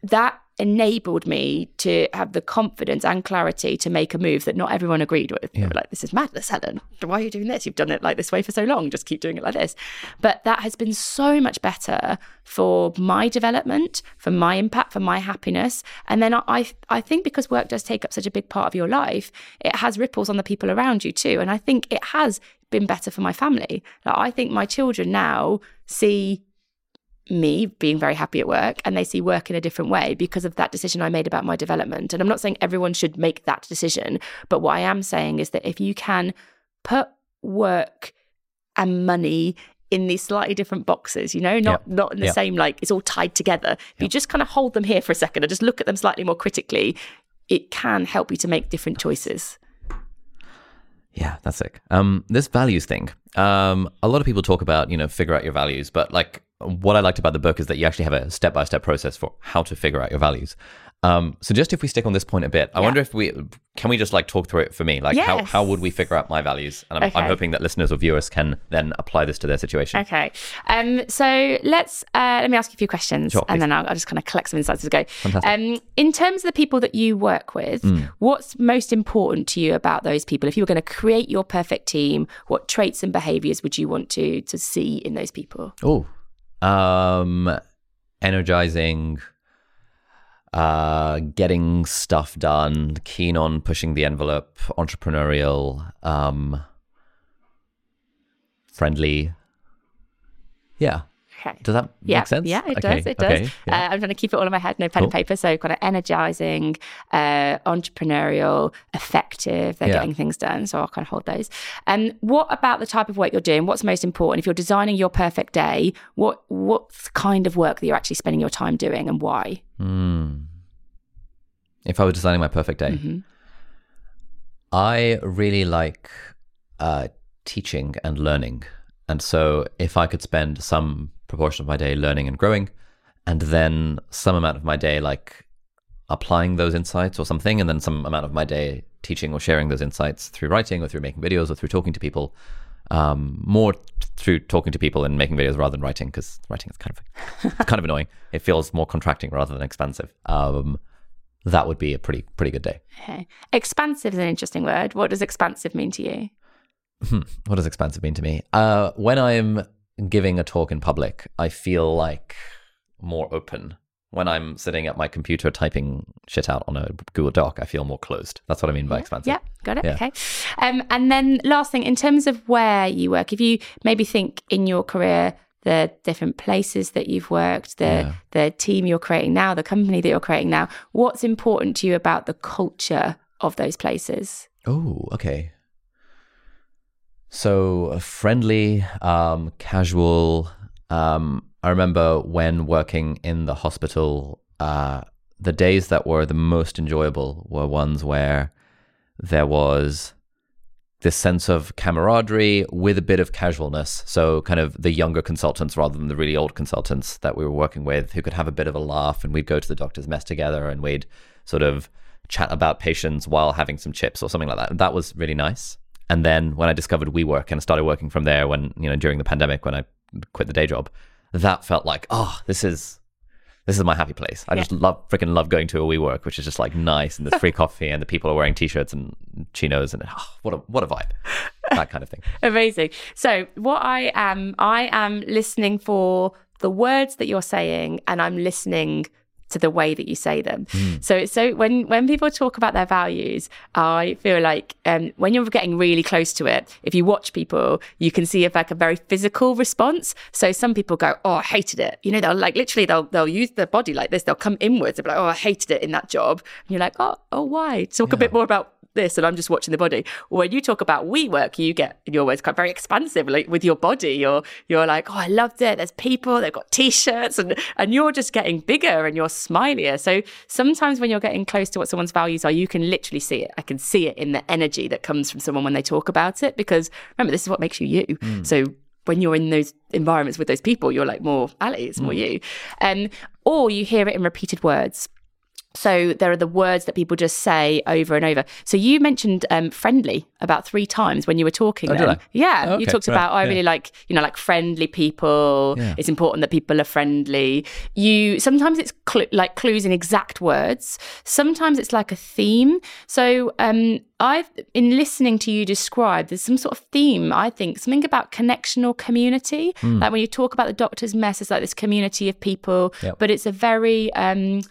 that enabled me to have the confidence and clarity to make a move that not everyone agreed with. Were like, this is madness, Helen. Why are you doing this? You've done it like this way for so long. Just keep doing it like this. But that has been so much better for my development, for my impact, for my happiness. And then I, I think because work does take up such a big part of your life, it has ripples on the people around you too. And I think it has been better for my family. Like, I think my children now see me being very happy at work and they see work in a different way because of that decision I made about my development. And I'm not saying everyone should make that decision, but what I am saying is that if you can put work and money in these slightly different boxes, you know, not
Yep.
not in the
Yep.
same like it's all tied together. If you just kind of hold them here for a second and just look at them slightly more critically, it can help you to make different choices.
Yeah, that's sick. Um, this values thing. Um, a lot of people talk about, you know, figure out your values, but like what I liked about the book is that you actually have a step by step process for how to figure out your values. Um, so just if we stick on this point a bit, I
Yeah.
wonder if we can we just like talk through it for me, like how
Yes.
how would we figure out my values? And I'm, I'm hoping that listeners or viewers can then apply this to their situation.
Okay. Um, so let's uh, let me ask you a few questions,
Sure, please.
and then I'll, I'll just kind of collect some insights as we go.
Fantastic.
Um, in terms of the people that you work with, what's most important to you about those people? If you were going to create your perfect team, what traits and behaviors would you want to to see in those people?
Oh, um, energizing, uh, getting stuff done, keen on pushing the envelope, entrepreneurial, um, friendly. Yeah.
Okay.
Does that
Yeah,
make sense?
yeah, it
Okay,
does. It
okay,
does.
yeah.
Uh, I'm trying to keep it all in my head, no pen and paper. So kind of energizing, uh, entrepreneurial, effective. They're
Yeah.
getting things done. So I'll kind of hold those. And what about the type of work you're doing? What's most important? If you're designing your perfect day, what what kind of work that you're actually spending your time doing and why?
Hmm. If I were designing my perfect day,
Mhm.
I really like uh, teaching and learning. And so if I could spend some proportion of my day learning and growing, and then some amount of my day like applying those insights or something, and then some amount of my day teaching or sharing those insights through writing or through making videos or through talking to people, um, more t- through talking to people and making videos rather than writing, because writing is kind of kind of annoying. *laughs* It feels more contracting rather than expansive. Um, that would be a pretty pretty good day.
Okay. Expansive is an interesting word. What does expansive mean to you?
Hmm. What does expansive mean to me? Uh, when I'm giving a talk in public, I feel like more open. When I'm sitting at my computer typing shit out on a Google Doc, I feel more closed. That's what I mean by expansive.
Yeah, got it.
Yeah.
Okay. Um, and then last thing, in terms of where you work, if you maybe think in your career the different places that you've worked, the
Yeah.
the team you're creating now, the company that you're creating now, what's important to you about the culture of those places?
Oh, okay. So uh, friendly, um, casual. Um, I remember when working in the hospital, uh, the days that were the most enjoyable were ones where there was this sense of camaraderie with a bit of casualness. So, kind of the younger consultants rather than the really old consultants that we were working with who could have a bit of a laugh and we'd go to the doctor's mess together and we'd sort of chat about patients while having some chips or something like that. And that was really nice. And then when I discovered WeWork and started working from there when, you know, during the pandemic when I quit the day job, that felt like, oh, this is this is my happy place. I just love freaking love going to a WeWork, which is just like nice and there's free *laughs* coffee and the people are wearing t-shirts and chinos and oh, what a what a vibe. *laughs* That kind of thing.
Amazing. So, what I am, I am listening for the words that you're saying, and I'm listening to the way that you say them. So, it's so when when people talk about their values, I feel like um, when you're getting really close to it, if you watch people, you can see if like a very physical response. So, some people go, "Oh, I hated it." You know, they'll like literally they'll they'll use their body like this. They'll come inwards. They'll be like, "Oh, I hated it in that job." And you're like, "Oh, oh, why?" Talk a bit more about this and I'm just watching the body. When you talk about WeWork, you get in your words quite very expansive, like with your body. You're you're like, oh, I loved it. There's people, they've got t-shirts, and and you're just getting bigger and you're smilier. So sometimes when you're getting close to what someone's values are, you can literally see it. I can see it in the energy that comes from someone when they talk about it. Because remember, this is what makes you you. So when you're in those environments with those people, you're like more Ali, it's more you. Um, or you hear it in repeated words. So there are the words that people just say over and over. So you mentioned um, friendly about three times when you were talking.
Oh?
Yeah,
Oh,
you talked
right,
about. I
yeah.
really like you know like friendly people.
Yeah.
It's important that people are friendly. You sometimes it's cl- like clues in exact words. Sometimes it's like a theme. So um, I've in listening to you describe. There's some sort of theme. I think something about connection or community.
Hmm.
Like when you talk about the doctor's mess, it's like this community of people.
Yep.
But it's a very um,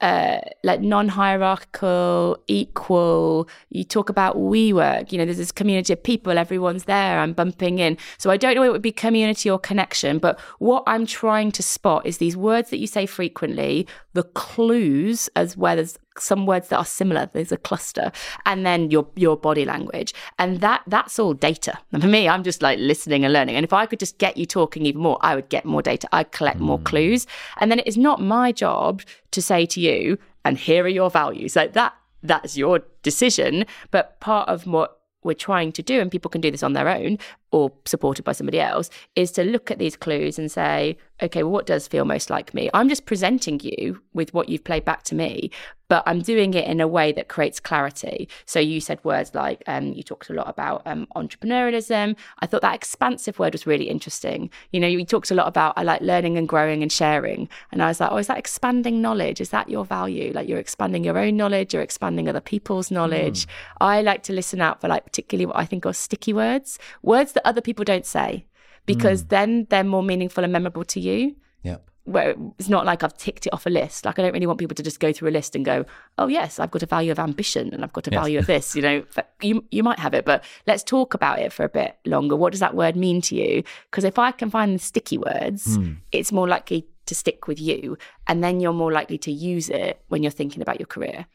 uh, like non-hierarchical, equal. You talk about WeWork. You know, there's this community of people. Everyone's there. I'm bumping in. So I don't know if it would be community or connection, but what I'm trying to spot is these words that you say frequently, the clues as well as some words that are similar. There's a cluster, and then your your body language, and that that's all data. And for me, I'm just like listening and learning. And if I could just get you talking even more, I would get more data. I'd collect more hmm. clues, and then it is not my job to say to you, "And here are your values." Like that. That's your decision. But part of what we're trying to do, and people can do this on their own or supported by somebody else, is to look at these clues and say, okay, well, what does feel most like me? I'm just presenting you with what you've played back to me, but I'm doing it in a way that creates clarity. So you said words like, um, you talked a lot about um, entrepreneurialism. I thought that expansive word was really interesting. You know, you talked a lot about, I like learning and growing and sharing. And I was like, oh, is that expanding knowledge? Is that your value? Like you're expanding your own knowledge, you're expanding other people's knowledge. I like to listen out for like particularly what I think are sticky words, words that other people don't say, because hmm. then they're more meaningful and memorable to you
Yep.
where it's not like I've ticked it off a list. Like I don't really want people to just go through a list and go, "Oh yes, I've got a value of ambition and I've got a
Yes.
value of this." You know, you you might have it, but let's talk about it for a bit longer. What does that word mean to you? Because if I can find the sticky words, hmm. it's more likely to stick with you, and then you're more likely to use it when you're thinking about your career.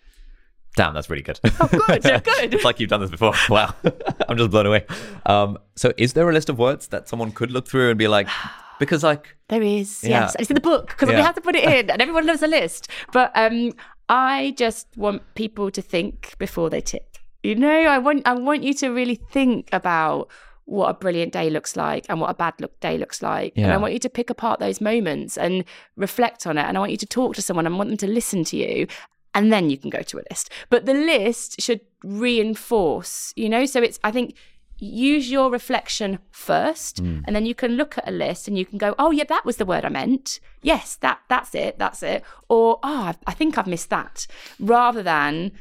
Damn, that's really good.
Oh, good, *laughs* good.
it's like you've done this before. *laughs* Wow. *laughs* I'm just blown away. Um, so is there a list of words that someone could look through and be like, *sighs* because like,
There is,
Yeah.
yes. It's in the book because we
Yeah.
have to put it in, and everyone loves a list. But um, I just want people to think before they tick. You know, I want I want you to really think about what a brilliant day looks like and what a bad look day looks like. And I want you to pick apart those moments and reflect on it. And I want you to talk to someone and want them to listen to you. And then you can go to a list. But the list should reinforce, you know? So it's, I think, use your reflection first hmm. and then you can look at a list and you can go oh yeah that was the word i meant yes that that's it that's it or ah, oh I, I think i've missed that rather than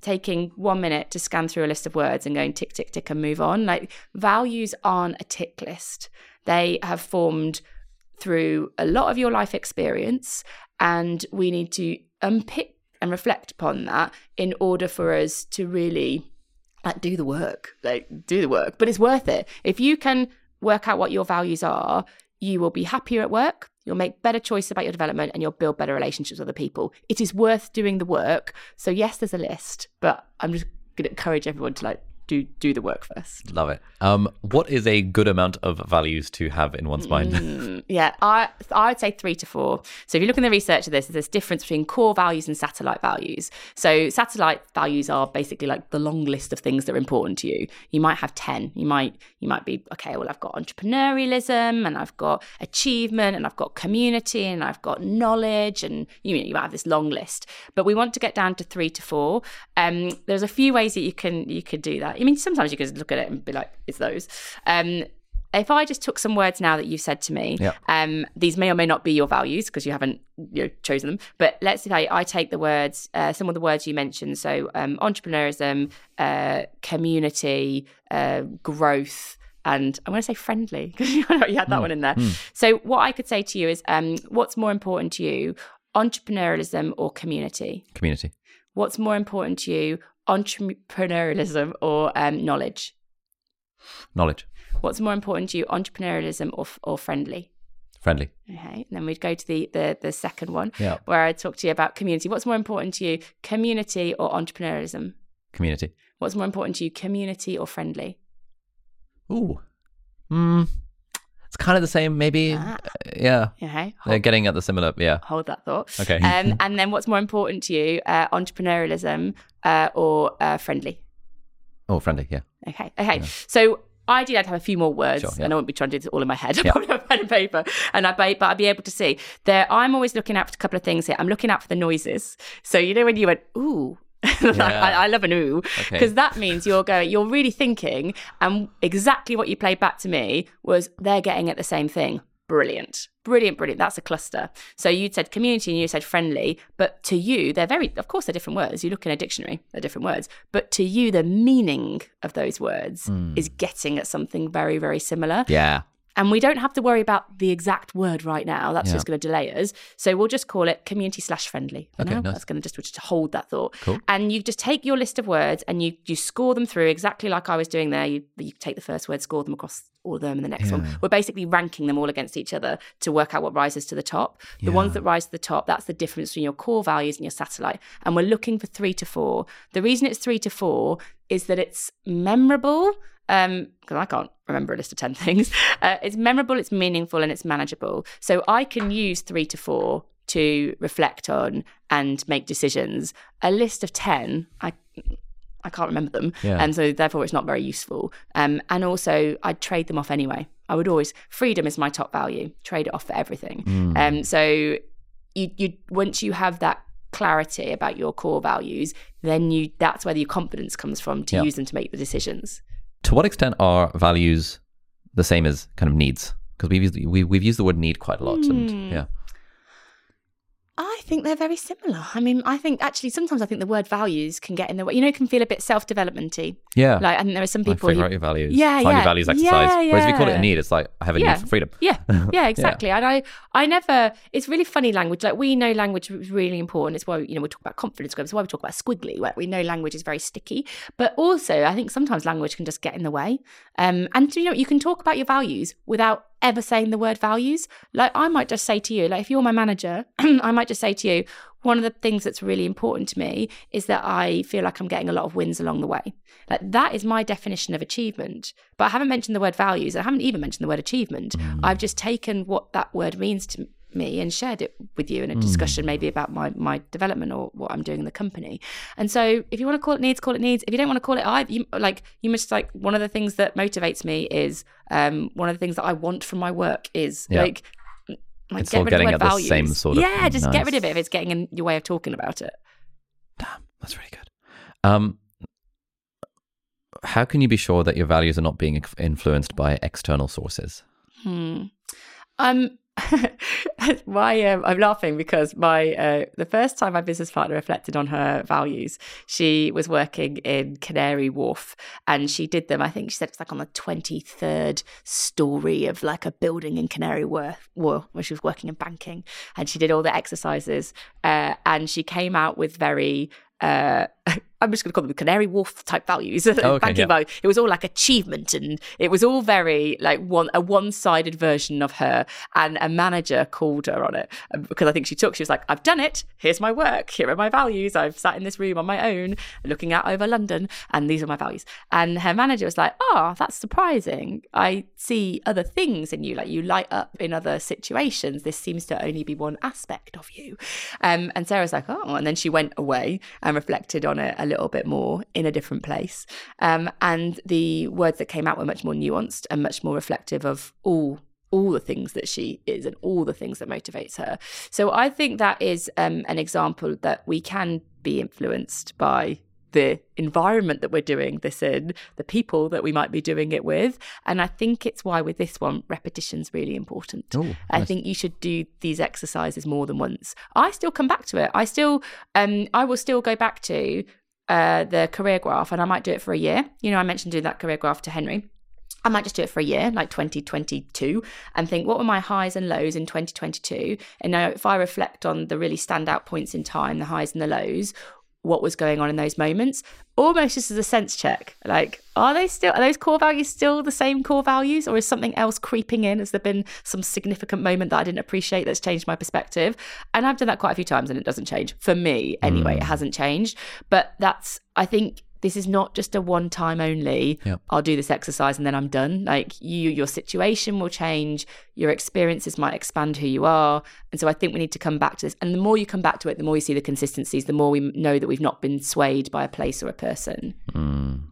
taking one minute to scan through a list of words and going tick tick tick and move on like values aren't a tick list they have formed through a lot of your life experience and we need to unpick and reflect upon that in order for us to really like do the work like do the work. But it's worth it. If you can work out what your values are you will be happier at work you'll make better choices about your development and you'll build better relationships with other people. It is worth doing the work. So yes there's a list but i'm just going to encourage everyone to like do do the work first
love it. Um, what is a good amount of values to have in one's mind? *laughs*
Mm, yeah, I I would say three to four. So if you look in the research of this, there's this difference between core values and satellite values. So satellite values are basically like the long list of things that are important to you. You might have ten. You might you might be okay. Well, I've got entrepreneurialism, and I've got achievement, and I've got community, and I've got knowledge, and you know, you might have this long list. But we want to get down to three to four. Um, there's a few ways that you can you could do that. I mean, sometimes you could look at it and be like, it's those. Um, if I just took some words now that you've said to me,
Yeah.
um, these may or may not be your values because you haven't you know, chosen them. But let's say I take the words, uh, some of the words you mentioned. So um, entrepreneurism, uh, community, uh, growth, and I'm going to say friendly *laughs* because you had that one in there. So what I could say to you is, um, what's more important to you, entrepreneurialism or community?
Community.
What's more important to you, entrepreneurialism or um, knowledge?
Knowledge.
What's more important to you, entrepreneurialism or, or friendly?
Friendly.
Okay, and then we'd go to the, the the second one,
Yeah.
where I talk to you about community. What's more important to you, community or entrepreneurialism?
Community.
What's more important to you, community or friendly?
Ooh. Hmm. It's kind of the same, maybe.
Ah.
Yeah.
Okay,
They're getting at the similar. Yeah.
hold that thought.
Okay.
Um, *laughs* and then what's more important to you, uh, entrepreneurialism uh, or uh, friendly?
oh, friendly. Yeah.
Okay. Okay. So ideally I'd have a few more words,
Sure, yeah.
and I won't be trying to do this all in my head. *laughs* I'd probably have pen and paper, and I but I'd be able to see there. I'm always looking out for a couple of things here. I'm looking out for the noises. So you know when you went ooh. *laughs* I, I love an ooh
Okay.
because that means you're going, you're really thinking, and exactly what you played back to me was they're getting at the same thing. Brilliant, brilliant, brilliant. That's a cluster. So you'd said community and you said friendly, but to you, they're very, of course, they're different words. You look in a dictionary, they're different words. But to you, the meaning of those words hmm. is getting at something very, very similar.
Yeah.
And we don't have to worry about the exact word right now. That's
Yeah.
just going to delay us. So we'll just call it community slash friendly.
Okay,
now.
nice.
That's going to just, just hold that thought.
Cool.
And you just take your list of words and you you score them through exactly like I was doing there. You you take the first word, score them across all of them, and the next one. We're basically ranking them all against each other to work out what rises to the top. The ones that rise to the top, that's the difference between your core values and your satellite. And we're looking for three to four. The reason it's three to four is that it's memorable. Um, because I can't remember a list of 10 *laughs* things. Uh, it's memorable, it's meaningful, and it's manageable. So I can use three to four to reflect on and make decisions. A list of 10, I I can't remember them.
Yeah.
And so therefore it's not very useful. Um, and also I'd trade them off anyway. I would always freedom is my top value. Trade it off for everything.
Mm.
Um, so you you once you have that clarity about your core values, then you that's where your confidence comes from to
Yeah.
use them to make the decisions.
To what extent are values the same as kind of needs? Because we've used, we, we've used the word need quite a lot.
Hmm.
And yeah.
I think they're very similar. I mean, I think actually sometimes I think the word values can get in the way. You know, it can feel a bit self-developmenty.
Yeah.
Like, I think there are some people
figure
who
out your values.
Yeah,
Find
yeah.
your values exercise.
Yeah,
Whereas if we call it a need, it's like I have a
Yeah.
need for freedom. *laughs*
Yeah, yeah, exactly. And I, I never. It's really funny language. Like we know language is really important. It's why you know we talk about confidence growth. It's why we talk about squiggly. Where we know language is very sticky. But also, I think sometimes language can just get in the way. Um, and you know, you can talk about your values without ever saying the word values. Like I might just say to you, like if you're my manager, *clears throat* I might just say to you, one of the things that's really important to me is that I feel like I'm getting a lot of wins along the way. Like that is my definition of achievement. But I haven't mentioned the word values. I haven't even mentioned the word achievement. Mm. I've just taken what that word means to me and shared it with you in a discussion maybe about my my development or what I'm doing in the company. And so if you want to call it needs, call it needs. If you don't want to call it I you like you must like one of the things that motivates me is um one of the things that I want from my work is
Yeah.
like like
It's
get
all
rid of
getting
word
at the same sort of
yeah, just get rid of it if it's getting in your way of talking about it.
Damn, that's really good. Um, how can you be sure that your values are not being influenced by external sources?
Hmm. Um, *laughs* my um, I'm laughing because my uh, the first time my business partner reflected on her values, she was working in Canary Wharf, and she did them. I think she said it's like on the twenty third story of like a building in Canary Wharf, where she was working in banking, and she did all the exercises, uh, and she came out with very. Uh, *laughs* I'm just going to call them Canary Wharf type values, *laughs*
okay,
banking
yeah.
value. It was all like achievement, and it was all very like one a one sided version of her. And a manager called her on it um, because I think she took. She was like, "I've done it. Here's my work. Here are my values. I've sat in this room on my own, looking out over London, and these are my values." And her manager was like, "Oh, that's surprising. I see other things in you. Like you light up in other situations. This seems to only be one aspect of you." Um, and Sarah's like, "Oh," and then she went away and reflected on it a little bit more in a different place. Um, and the words that came out were much more nuanced and much more reflective of all all the things that she is and all the things that motivates her. So I think that is um, an example that we can be influenced by the environment that we're doing this in, the people that we might be doing it with. And I think it's why with this one, repetition's really important.
Ooh,
I think you should do these exercises more than once. I still come back to it. I still, um, I will still go back to uh, the career graph, and I might do it for a year. You know, I mentioned doing that career graph to Henry. I might just do it for a year, like 2022, and think what were my highs and lows in 2022. And now, if I reflect on the really standout points in time, the highs and the lows, what was going on in those moments, almost just as a sense check. Like, are they still, are those core values still the same core values, or is something else creeping in? Has there been some significant moment that I didn't appreciate that's changed my perspective? And I've done that quite a few times and it doesn't change. For me, anyway, it mm. hasn't changed. But that's, I think, this is not just a one time only.
Yep.
I'll do this exercise and then I'm done. Like you, your situation will change, your experiences might expand who you are. And so I think we need to come back to this. And the more you come back to it, the more you see the consistencies, the more we know that we've not been swayed by a place or a person.
Mm,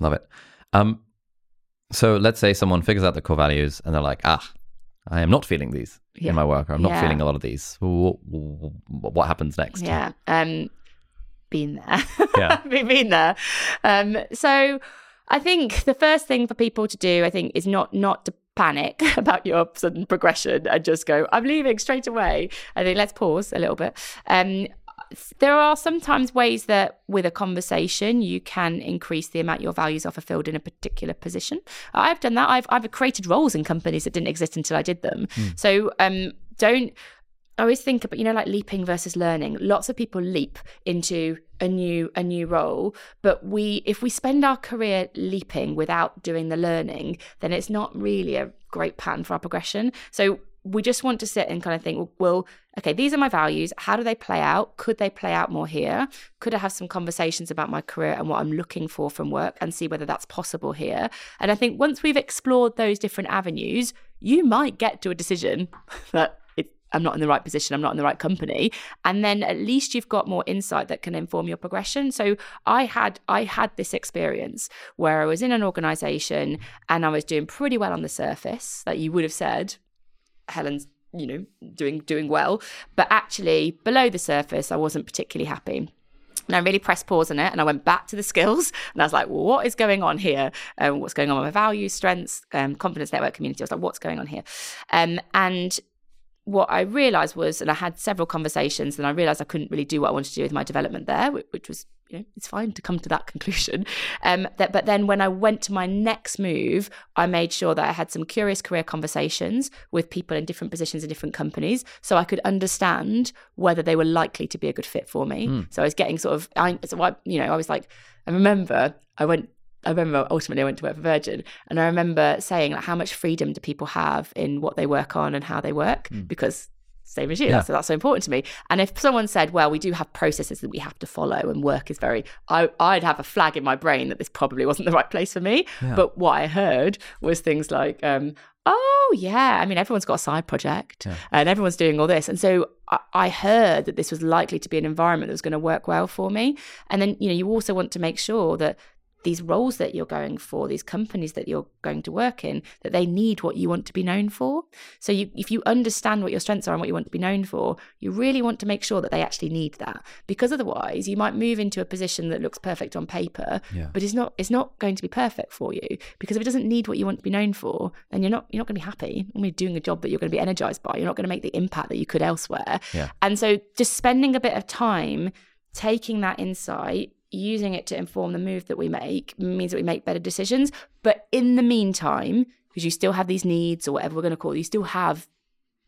love it. Um, So let's say someone figures out the core values and they're like, ah, I am not feeling these
Yeah.
in my work, or I'm not
Yeah.
feeling a lot of these. What, what happens next?
Yeah. Um, been there.
Yeah. *laughs*
We've been there. Um, so I think the first thing for people to do, I think, is not not to panic *laughs* about your sudden progression and just go, I'm leaving straight away. I think let's pause a little bit. Um, there are sometimes ways that with a conversation you can increase the amount your values are fulfilled in a particular position. I've done that. I've I've created roles in companies that didn't exist until I did them. So um, don't I always think about you know like leaping versus learning. Lots of people leap into a new a new role, but we if we spend our career leaping without doing the learning, then it's not really a great pattern for our progression. So we just want to sit and kind of think, well, okay, these are my values. How do they play out? Could they play out more here? Could I have some conversations about my career and what I'm looking for from work and see whether that's possible here? And I think once we've explored those different avenues, you might get to a decision *laughs* that I'm not in the right position, I'm not in the right company, and then at least you've got more insight that can inform your progression. So I had I had this experience where I was in an organization and I was doing pretty well on the surface, that you would have said, Helen's you know doing doing well, but actually below the surface I wasn't particularly happy. And I really pressed pause on it and I went back to the *laughs* skills and I was like, well, what is going on here? Um, what's going on with my values, strengths, um, confidence network community? I was like, what's going on here? Um, and what I realized was, and I had several conversations, and I realized I couldn't really do what I wanted to do with my development there, which, which was, you know, it's fine to come to that *laughs* conclusion. Um, that, but then when I went to my next move, I made sure that I had some curious career conversations with people in different positions in different companies, so I could understand whether they were likely to be a good fit for me. So I was getting sort of, I, so I, you know, I was like, I remember I went I remember ultimately I went to work for Virgin, and I remember saying like, how much freedom do people have in what they work on and how they work? Because same as you,
Yeah.
that's, that's so important to me. And if someone said, "Well, we do have processes that we have to follow, and work is very," I, I'd have a flag in my brain that this probably wasn't the right place for me. But what I heard was things like, um, "Oh yeah, I mean, everyone's got a side project, and everyone's doing all this," and so I, I heard that this was likely to be an environment that was going to work well for me. And then you know, you also want to make sure that these roles that you're going for, these companies that you're going to work in, that they need what you want to be known for. So you, if you understand what your strengths are and what you want to be known for, you really want to make sure that they actually need that. Because otherwise, you might move into a position that looks perfect on paper,
Yeah.
but it's not. It's not going to be perfect for you because if it doesn't need what you want to be known for, then you're not. You're not going to be happy. You're going to be doing a job that you're going to be energized by. You're not going to make the impact that you could elsewhere.
Yeah.
And so, just spending a bit of time taking that insight using it to inform the move that we make means that we make better decisions. But in the meantime, because you still have these needs or whatever we're going to call it, you still have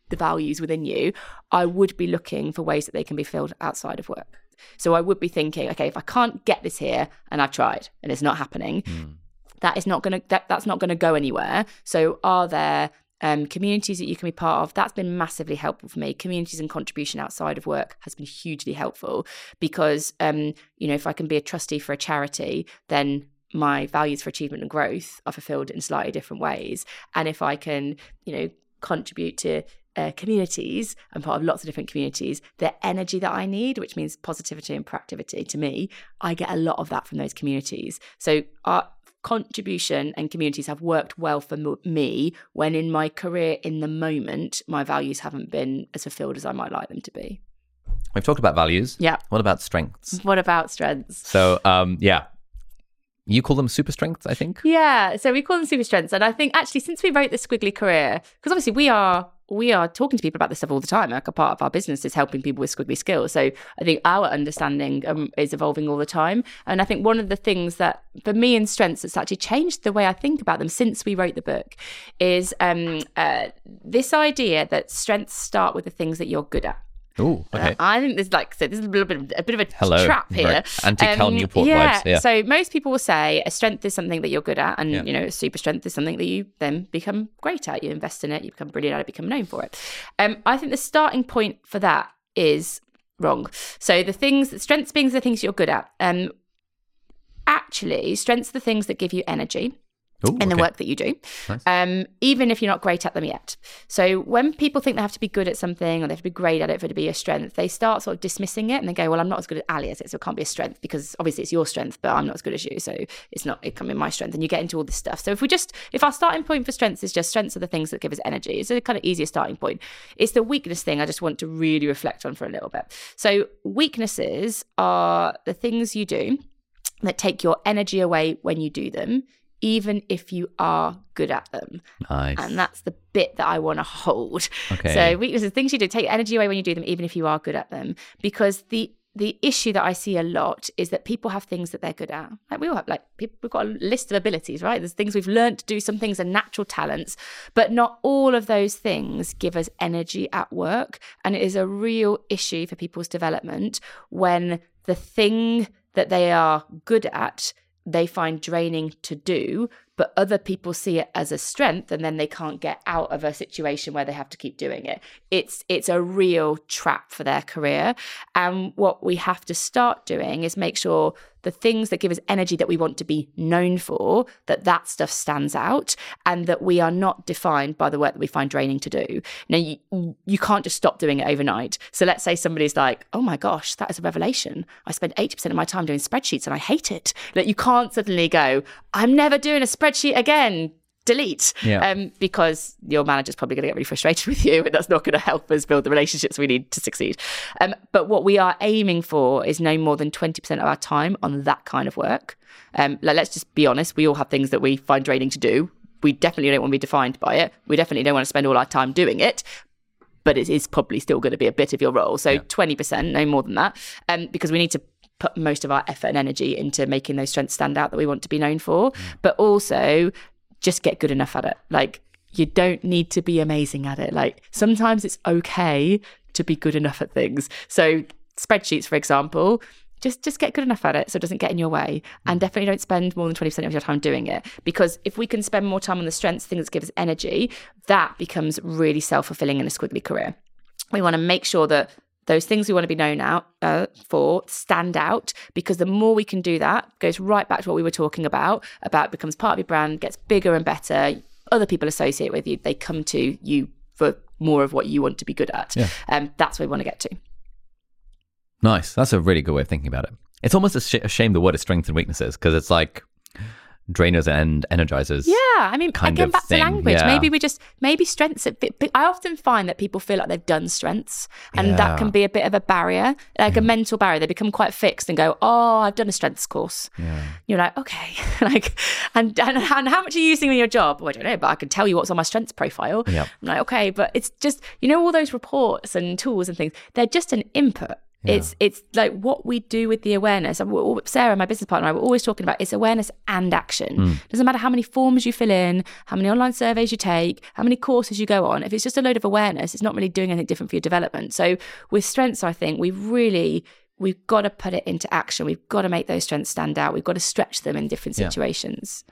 the values within you, I would be looking for ways that they can be filled outside of work. So I would be thinking, okay, if I can't get this here and I've tried and it's not happening, hmm. that is not going to that, that's not going to go anywhere. So are there um, communities that you can be part of? That's been massively helpful for me. Communities and contribution outside of work has been hugely helpful because um, you know if I can be a trustee for a charity, then my values for achievement and growth are fulfilled in slightly different ways. And if I can, you know, contribute to uh, communities, I'm part of lots of different communities. The energy that I need, which means positivity and proactivity to me, I get a lot of that from those communities. So our contribution and communities have worked well for m- me when in my career in the moment, my values haven't been as fulfilled as I might like them to be.
We've talked about values.
Yeah.
What about strengths?
What about strengths?
So, um, yeah, you call them super strengths, I think.
Yeah, so we call them super strengths, and I think actually since we wrote the Squiggly Career, because obviously we are we are talking to people about this stuff all the time. Like a part of our business is helping people with squiggly skills. So I think our understanding um, is evolving all the time, and I think one of the things that for me in strengths that's actually changed the way I think about them since we wrote the book is um, uh, this idea that strengths start with the things that you're good at.
Oh, okay.
I think there's like so this is a little bit of, a bit of a
Hello.
trap here. Um,
Right. Anti-Cal Newport
yeah.
vibes, yeah.
So most people will say a strength is something that you're good at, and
Yeah.
you know, a super strength is something that you then become great at. You invest in it, you become brilliant at it, become known for it. Um, I think the starting point for that is wrong. So the things strengths being the things you're good at. Um, actually, strengths are the things that give you energy.
Ooh,
in the work that you do,
Nice.
um, even if you're not great at them yet. So when people think they have to be good at something or they have to be great at it for it to be a strength, they start sort of dismissing it and they go, "Well, I'm not as good at Ali as it, so it can't be a strength because obviously it's your strength, but I'm not as good as you, so it's not it can be my strength." And you get into all this stuff. So if we just if our starting point for strengths is just strengths are the things that give us energy, it's a kind of easier starting point. It's the weakness thing I just want to really reflect on for a little bit. So weaknesses are the things you do that take your energy away when you do them, even if you are good at them.
Nice.
And that's the bit that I want to hold.
Okay.
So weaknesses, things you do, take energy away when you do them, even if you are good at them. Because the the issue that I see a lot is that people have things that they're good at. Like we all have, like people, we've got a list of abilities, right? There's things we've learned to do. Some things are natural talents, but not all of those things give us energy at work. And it is a real issue for people's development when the thing that they are good at they find draining to do, but other people see it as a strength and then they can't get out of a situation where they have to keep doing it. It's it's a real trap for their career. And what we have to start doing is make sure the things that give us energy that we want to be known for, that that stuff stands out and that we are not defined by the work that we find draining to do. Now, you, you can't just stop doing it overnight. So let's say somebody's like, oh my gosh, that is a revelation. I spend 80% of my time doing spreadsheets and I hate it. That you can't suddenly go, I'm never doing a spreadsheet again. Delete,
Yeah.
um, because your manager's probably going to get really frustrated *laughs* with you, and that's not going to help us build the relationships we need to succeed. Um, but what we are aiming for is no more than twenty percent of our time on that kind of work. Um, like, let's just be honest, we all have things that we find draining to do. We definitely don't want to be defined by it. We definitely don't want to spend all our time doing it but it is probably still going to be a bit of your role. So twenty percent, no more than that, um, because we need to put most of our effort and energy into making those strengths stand out that we want to be known for. But also, just get good enough at it. Like you don't need to be amazing at it. Like sometimes it's okay to be good enough at things. So spreadsheets, for example. Just, just get good enough at it so it doesn't get in your way. And mm. definitely don't spend more than 20% of your time doing it. Because if we can spend more time on the strengths, things that give us energy, that becomes really self fulfilling in a squiggly career we want to make sure that those things we want to be known out uh, for stand out because the more we can do that goes right back to what we were talking about about becomes part of your brand gets bigger and better other people associate with you they come to you for more of what you want to be good at
Yeah.
um, that's where we want to get to
Nice. That's a really good way of thinking about it. It's almost a, sh- a shame the word is strengths and weaknesses because it's like drainers and energizers.
Yeah, I mean,
kind
again,
of
back
thing,
to language.
yeah.
Maybe we just maybe strengths. a bit- but I often find that people feel like they've done strengths, and that can be a bit of a barrier, like a mental barrier. They become quite fixed and go, "Oh, I've done a strengths course."
Yeah.
You're like, okay, *laughs* like, and, and and how much are you using in your job? Well, I don't know, but I can tell you what's on my strengths profile.
Yep.
I'm like, okay, but it's just you know all those reports and tools and things. They're just an input. It's it's like what we do with the awareness. And Sarah, my business partner, I were always talking about it's awareness and action. Mm. Doesn't matter how many forms you fill in, how many online surveys you take, how many courses you go on. If it's just a load of awareness, it's not really doing anything different for your development. So with strengths, I think we've really we've got to put it into action. We've got to make those strengths stand out. We've got to stretch them in different
Yeah.
situations.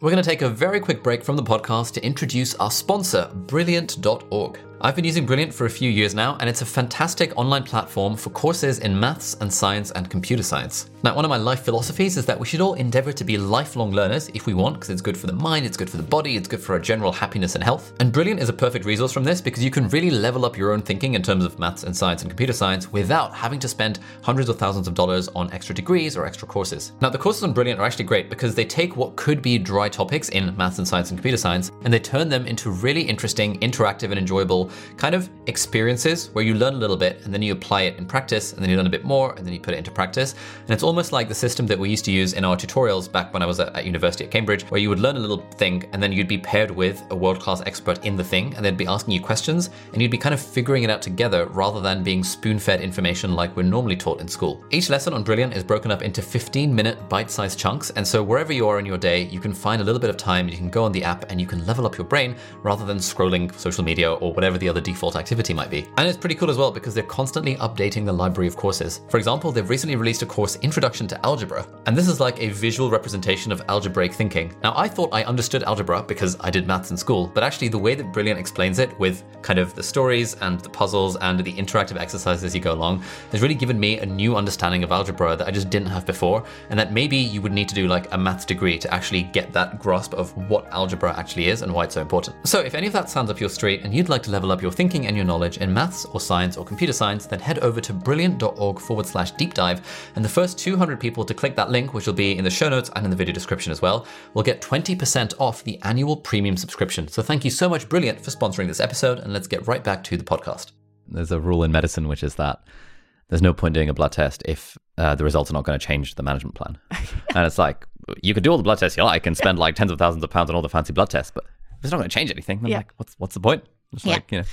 We're going to take a very quick break from the podcast to introduce our sponsor, Brilliant.org. I've been using Brilliant for a few years now, and it's a fantastic online platform for courses in maths and science and computer science. Now, one of my life philosophies is that we should all endeavor to be lifelong learners if we want, because it's good for the mind, it's good for the body, it's good for our general happiness and health. And Brilliant is a perfect resource from this because you can really level up your own thinking in terms of maths and science and computer science without having to spend hundreds of thousands of dollars on extra degrees or extra courses. Now, the courses on Brilliant are actually great because they take what could be dry topics in maths and science and computer science and they turn them into really interesting, interactive, and enjoyable kind of experiences where you learn a little bit and then you apply it in practice and then you learn a bit more and then you put it into practice. And it's almost like the system that we used to use in our tutorials back when I was at, at university at Cambridge, where you would learn a little thing and then you'd be paired with a world class expert in the thing and they'd be asking you questions and you'd be kind of figuring it out together rather than being spoon fed information like we're normally taught in school. Each lesson on Brilliant is broken up into 15 minute bite sized chunks. And so wherever you are in your day, you can find a little bit of time, you can go on the app and you can level up your brain rather than scrolling social media or whatever
the other default activity might be. And it's pretty cool as well because they're constantly updating the library of courses. For example, they've recently released a course, Introduction to Algebra, and this is like a visual representation of algebraic thinking. Now, I thought I understood algebra because I did maths in school, but actually, the way that Brilliant explains it with kind of the stories and the puzzles and the interactive exercises as you go along has really given me a new understanding of algebra that I just didn't have before, and that maybe you would need to do like a maths degree to actually get that grasp of what algebra actually is and why it's so important. So, if any of that sounds up your street and you'd like to level up your thinking and your knowledge in maths or science or computer science, then head over to brilliant.org forward slash deep dive, and the first 200 people to click that link, which will be in the show notes and in the video description as well, will get 20% off the annual premium subscription. So, thank you so much, Brilliant, for sponsoring this episode, and let's get right back to the podcast.
There's a rule in medicine which is that there's no point doing a blood test if uh, the results are not going to change the management plan. *laughs* and it's like, you could do all the blood tests you like and spend like tens of thousands of pounds on all the fancy blood tests, but it's not going to change anything. I'm
Yeah.
like, what's what's the point? It's
Yeah.
like, you know,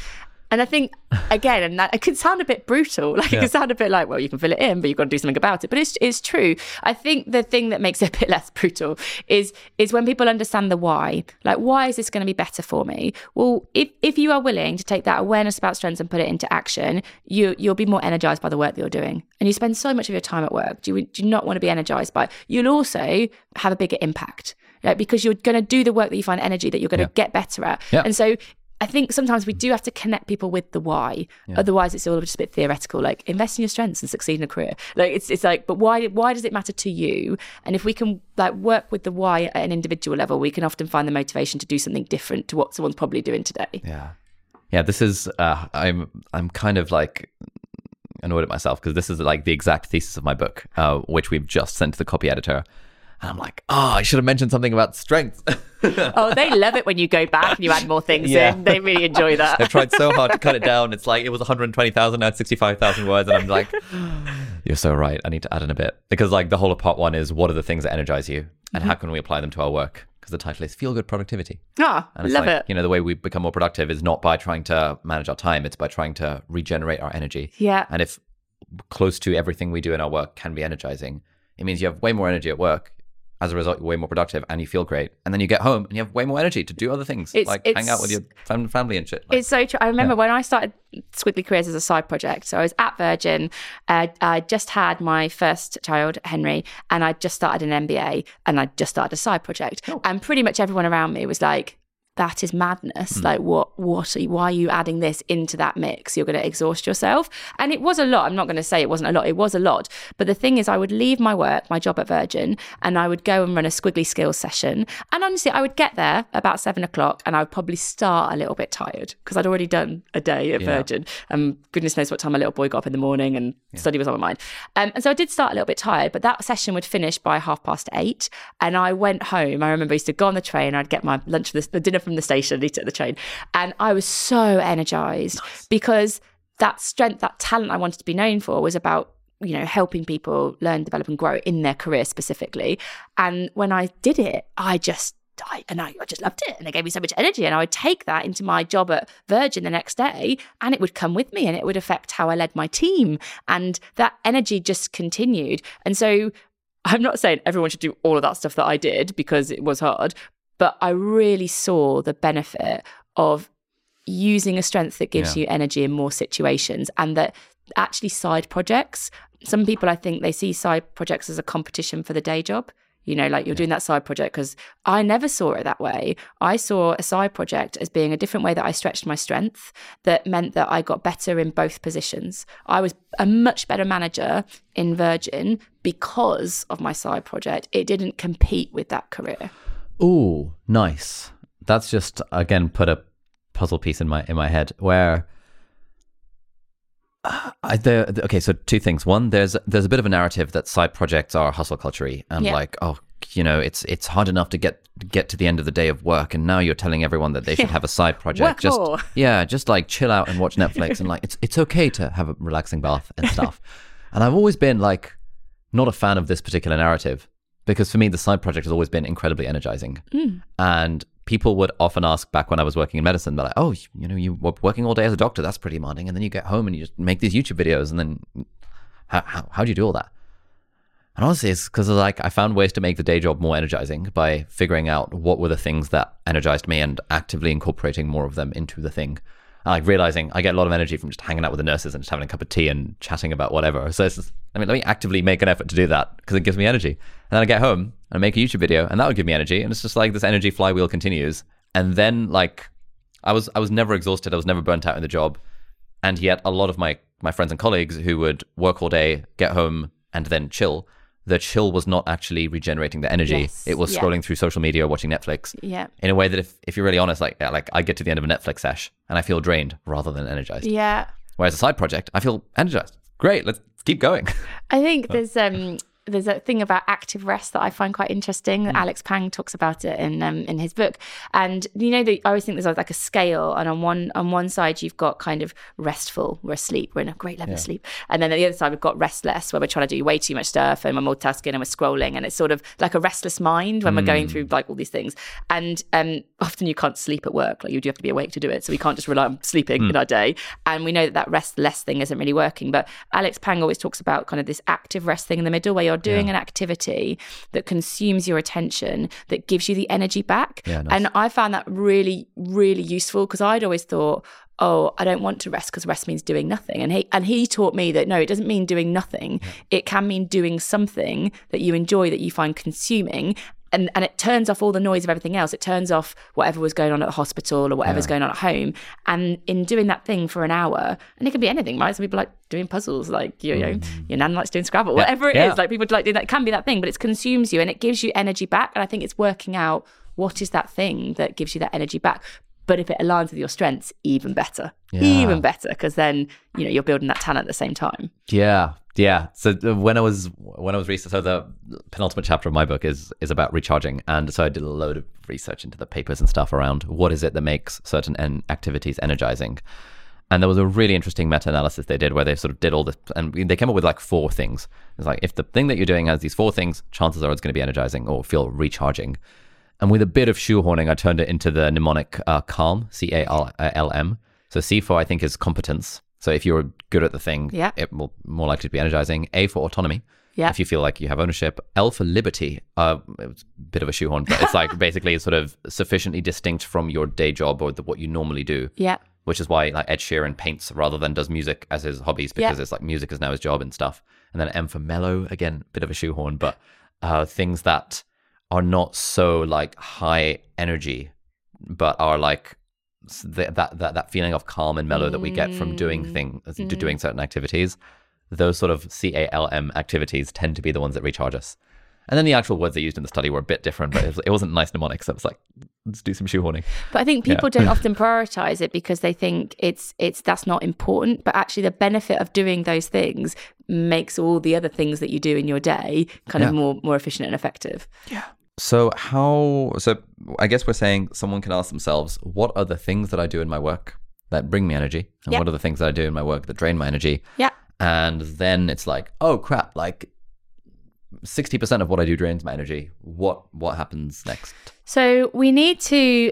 And I think again, and that it could sound a bit brutal. Like it could sound a bit like, well, you can fill it in, but you've got to do something about it. But it's it's true. I think the thing that makes it a *laughs* bit less brutal is is when people understand the why. Like, why is this going to be better for me? Well, if if you are willing to take that awareness about strengths and put it into action, you you'll be more energized by the work that you're doing. And you spend so much of your time at work. Do you do you not want to be energized by? You'll also have a bigger impact. Right? Because you're going to do the work that you find energy that you're going to
Yeah.
get better at.
Yeah.
And so I think sometimes we do have to connect people with the why. Otherwise, it's all just a bit theoretical. Like invest in your strengths and succeed in a career. Like it's it's like, but why why does it matter to you? And if we can like work with the why at an individual level, we can often find the motivation to do something different to what someone's probably doing today.
Yeah. Yeah, this is uh I'm I'm kind of like annoyed at myself because this is like the exact thesis of my book, uh, which we've just sent to the copy editor. And I'm like, oh, I should have mentioned something about strength. *laughs*
oh, they love it when you go back and you add more things
Yeah.
in. They really enjoy that.
They've tried so hard to cut it *laughs* down. It's like it was 120,000, now it's 65,000 words. And I'm like, *sighs* you're so right. I need to add in a bit. Because like the whole of part one is what are the things that energize you and how can we apply them to our work? Because the title is Feel Good Productivity.
Ah,
And it's
love
like,
it.
you know, the way we become more productive is not by trying to manage our time, it's by trying to regenerate our energy.
Yeah.
And if close to everything we do in our work can be energizing, it means you have way more energy at work. As a result, you're way more productive and you feel great. And then you get home and you have way more energy to do other things,
It's-
like hang out with your family and shit. Like,
It's so true. I remember when I started Squiggly Careers as a side project. So I was at Virgin. Uh, I just had my first child, Henry, and I just started an MBA and I just started a side project.
Oh.
And pretty much everyone around me was like, that is madness.
Hmm.
Like, what, what, are you, why are you adding this into that mix? You're going to exhaust yourself. And it was a lot. I'm not going to say it wasn't a lot. It was a lot. But the thing is, I would leave my work, my job at Virgin, and I would go and run a squiggly skills session. And honestly, I would get there about seven o'clock and I would probably start a little bit tired because I'd already done a day at
Yeah.
Virgin. And goodness knows what time my little boy got up in the morning and study was on my mind. Um, and so I did start a little bit tired, but that session would finish by half past eight. And I went home. I remember I used to go on the train, I'd get my lunch, for the, the dinner from the station, eat it at the train. And I was so energized because that strength, that talent I wanted to be known for was about you know helping people learn develop and grow in their career specifically. And when i did it i just I, and I, I just loved it. And it gave me so much energy. And i would take that into my job at virgin the next day and it would come with me and it would affect how i led my team. And that energy just continued. And so i'm not saying everyone should do all of that stuff that i did because it was hard but i really saw the benefit of using a strength that gives
Yeah.
you energy in more situations and that actually side projects some people i think they see side projects as a competition for the day job. You know like you're doing that side project because i never saw it that way. I saw a side project as being a different way that i stretched my strength that meant that i got better in both positions. I was a much better manager in virgin because of my side project. It didn't compete with that career
Ooh, nice. That's just again put a puzzle piece in my in my head where uh, I, there, okay, so two things. One, there's there's a bit of a narrative that side projects are hustle culture and
Yeah.
like, oh, you know, it's it's hard enough to get get to the end of the day of work, and now you're telling everyone that they should
Yeah.
have a side project.
Work
just
more.
yeah, just like chill out and watch Netflix, and like it's it's okay to have a relaxing bath and stuff. *laughs* and I've always been like not a fan of this particular narrative because for me the side project has always been incredibly energizing. Hmm. And people would often ask back when i was working in medicine they're like oh you know you were working all day as a doctor. That's pretty demanding. And then you get home and you just make these youtube videos and then how, how, how do you do all that? And honestly it's because like i found ways to make the day job more energizing by figuring out what were the things that energized me and actively incorporating more of them into the thing Like realizing I get a lot of energy from just hanging out with the nurses and just having a cup of tea and chatting about whatever. So just, I mean, let me actively make an effort to do that because it gives me energy. And then I get home and I make a YouTube video and that would give me energy. And it's just like this energy flywheel continues. And then like I was I was never exhausted. I was never burnt out in the job. And yet a lot of my my friends and colleagues who would work all day, get home, and then chill. The chill was not actually regenerating the energy.
Yes,
It was
yeah.
scrolling through social media or watching Netflix
Yeah.
in a way that if, if you're really honest, like like I get to the end of a Netflix sesh and I feel drained rather than energized.
Yeah.
Whereas a side project, I feel energized. Great, let's keep going.
I think there's um there's a thing about active rest that I find quite interesting. Alex Pang talks about it in um, in his book, and you know, the, I always think there's like a scale, and on one on one side you've got kind of restful, we're asleep, we're in a great level of sleep, and then on the other side we've got restless, where we're trying to do way too much stuff, and we're multitasking and we're scrolling, and it's sort of like a restless mind when we're going through like all these things, and um, often you can't sleep at work, like you do have to be awake to do it, so we can't just rely on sleeping in our day, and we know that that restless thing isn't really working, but Alex Pang always talks about kind of this active rest thing in the middle where you're doing an activity that consumes your attention that gives you the energy back.
Yeah, nice.
And I found that really, really useful because I'd always thought, oh, I don't want to rest because rest means doing nothing. And he and he taught me that no, it doesn't mean doing nothing. It can mean doing something that you enjoy that you find consuming. And, and it turns off all the noise of everything else. It turns off whatever was going on at the hospital or whatever's going on at home. And in doing that thing for an hour, and it can be anything, right? Some people like doing puzzles, like you know, mm. your nan likes doing Scrabble, whatever it is.
Yeah.
Like people like doing that. It can be that thing, but it consumes you and it gives you energy back. And I think it's working out what is that thing that gives you that energy back. But if it aligns with your strengths, even better,
Yeah.
even better, because then you know you're building that talent at the same time.
Yeah, yeah. So uh, when I was when I was research, so the penultimate chapter of my book is is about recharging, and so I did a load of research into the papers and stuff around what is it that makes certain en- activities energizing. And there was a really interesting meta-analysis they did where they sort of did all this, and they came up with like four things. It's like if the thing that you're doing has these four things, chances are it's going to be energizing or feel recharging. And with a bit of shoehorning, I turned it into the mnemonic uh, CALM, C A L L M. So C for I think is competence. So if you're good at the thing,
Yeah.
it will more likely to be energizing. A for autonomy.
Yeah.
If you feel like you have ownership. L for liberty. Uh, it's a bit of a shoehorn, but it's like *laughs* basically sort of sufficiently distinct from your day job or the, what you normally do.
Yeah,
Which is why like Ed Sheeran paints rather than does music as his hobbies because
Yeah.
it's like music is now his job and stuff. And then M for mellow, again, bit of a shoehorn, but uh, things that are not so like high energy, but are like th- that that that feeling of calm and mellow that we get from doing mm, things, to doing mm. certain activities. Those sort of C A L M activities tend to be the ones that recharge us. And then the actual words they used in the study were a bit different, but it, was, it wasn't nice mnemonic. So it was like, let's do some shoehorning.
But I think people don't *laughs* often prioritize it because they think it's it's that's not important. But actually, the benefit of doing those things makes all the other things that you do in your day kind
Yeah.
of more more efficient and effective.
So how? So I guess we're saying someone can ask themselves, what are the things that I do in my work that bring me energy, and
Yeah.
what are the things that I do in my work that drain my energy?
Yeah.
And then it's like, oh crap! Like sixty percent of what I do drains my energy. What what happens next?
So we need to,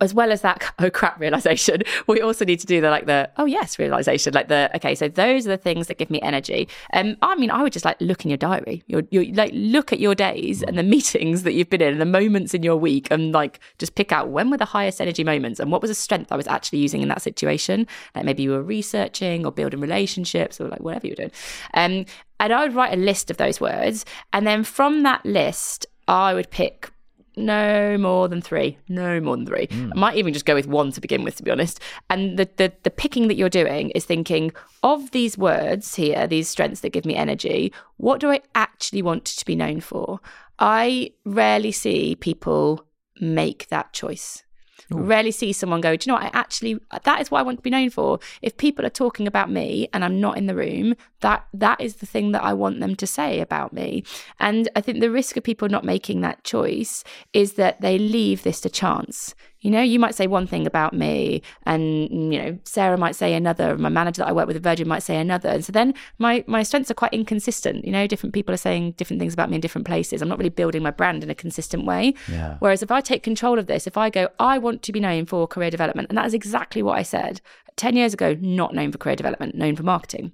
as well as that *laughs* oh crap realization, we also need to do the like the oh yes realization, like the okay. So those are the things that give me energy. Um, I mean, I would just like look in your diary. Your like look at your days and the *laughs* meetings that you've been in, and the moments in your week, and like just pick out when were the highest energy moments and what was a strength I was actually using in that situation. Like maybe you were researching or building relationships or like whatever you were doing. Um, and I would write a list of those words, and then from that list, I would pick no more than three. No more than three. Hmm. I might even just go with one to begin with, to be honest. And the, the the picking that you're doing is thinking of these words here, these strengths that give me energy. What do I actually want to be known for? I rarely see people make that choice. Rarely see someone go, do you know what? I actually, that is what I want to be known for. If people are talking about me and I'm not in the room, that that is the thing that I want them to say about me. And I think the risk of people not making that choice is that they leave this to chance. You know, you might say one thing about me, and you know, Sarah might say another. My manager that I work with at Virgin might say another, and so then my my strengths are quite inconsistent. You know, different people are saying different things about me in different places. I'm not really building my brand in a consistent way.
Yeah.
Whereas if I take control of this, if I go, I want to be known for career development, and that is exactly what I said 10 years ago, not known for career development, known for marketing.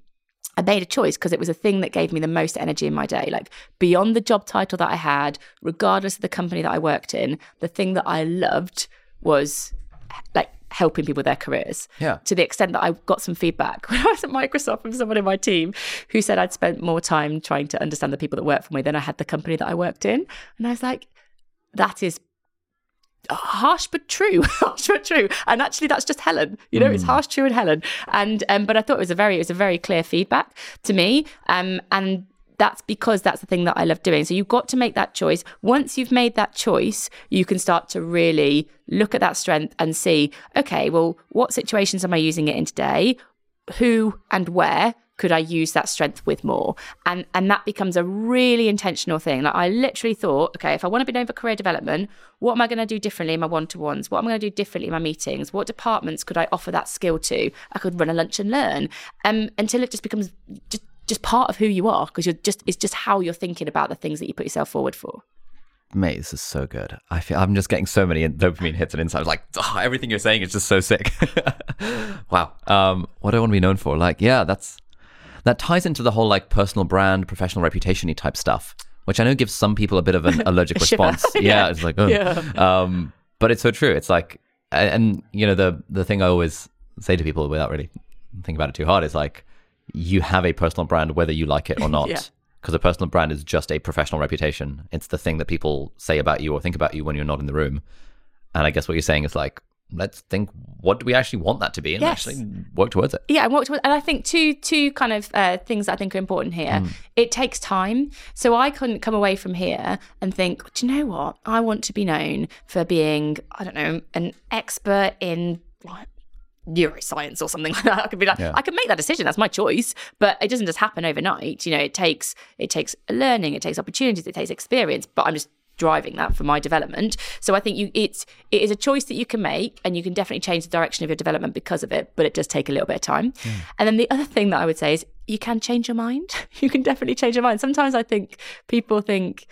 I made a choice because it was a thing that gave me the most energy in my day. Like beyond the job title that I had, regardless of the company that I worked in, the thing that I loved was like helping people with their careers.
Yeah.
To the extent that I got some feedback *laughs* when I was at Microsoft from someone in my team who said I'd spent more time trying to understand the people that work for me than I had the company that I worked in. And I was like, that is harsh but true *laughs* harsh but true and actually that's just helen you know mm. it's harsh true and helen and um but i thought it was a very it was a very clear feedback to me um and that's because that's the thing that I love doing. So you've got to make that choice. Once you've made that choice, you can start to really look at that strength and see, okay, well, what situations am I using it in today? Who and where could I use that strength with more? And and that becomes a really intentional thing. Like I literally thought, okay, if I want to be known for career development, what am I going to do differently in my one-to-ones? What am I going to do differently in my meetings? What departments could I offer that skill to? I could run a lunch and learn. Um, until it just becomes just just part of who you are because you're just it's just how you're thinking about the things that you put yourself forward for.
Mate, this is so good. I feel I'm just getting so many dopamine hits and insights. Like oh, everything you're saying is just so sick. *laughs* wow. Um, what do I want to be known for? Like, yeah, that's that ties into the whole like personal brand, professional reputation type stuff, which I know gives some people a bit of an *laughs* allergic response. *laughs* yeah. yeah. it's like, oh. yeah. Um, but it's so true. It's like, and, and you know, the the thing I always say to people without really thinking about it too hard is like, you have a personal brand whether you like it or *laughs* not. yeah. Because a personal brand is just a professional reputation. It's the thing that people say about you or think about you when you're not in the room. And I guess what you're saying is like, let's think what do we actually want that to be and yes. actually work towards it
yeah and work towards and i think two two kind of uh, things that i think are important here mm. it takes time so i couldn't come away from here and think do you know what i want to be known for being i don't know an expert in neuroscience or something *laughs* like that. I could be like, yeah. I can make that decision. That's my choice. But it doesn't just happen overnight. You know, it takes it takes learning, it takes opportunities, it takes experience. But I'm just driving that for my development. So I think you it's it is a choice that you can make and you can definitely change the direction of your development because of it, but it does take a little bit of time. Mm. And then the other thing that I would say is you can change your mind. *laughs* you can definitely change your mind. Sometimes I think people think,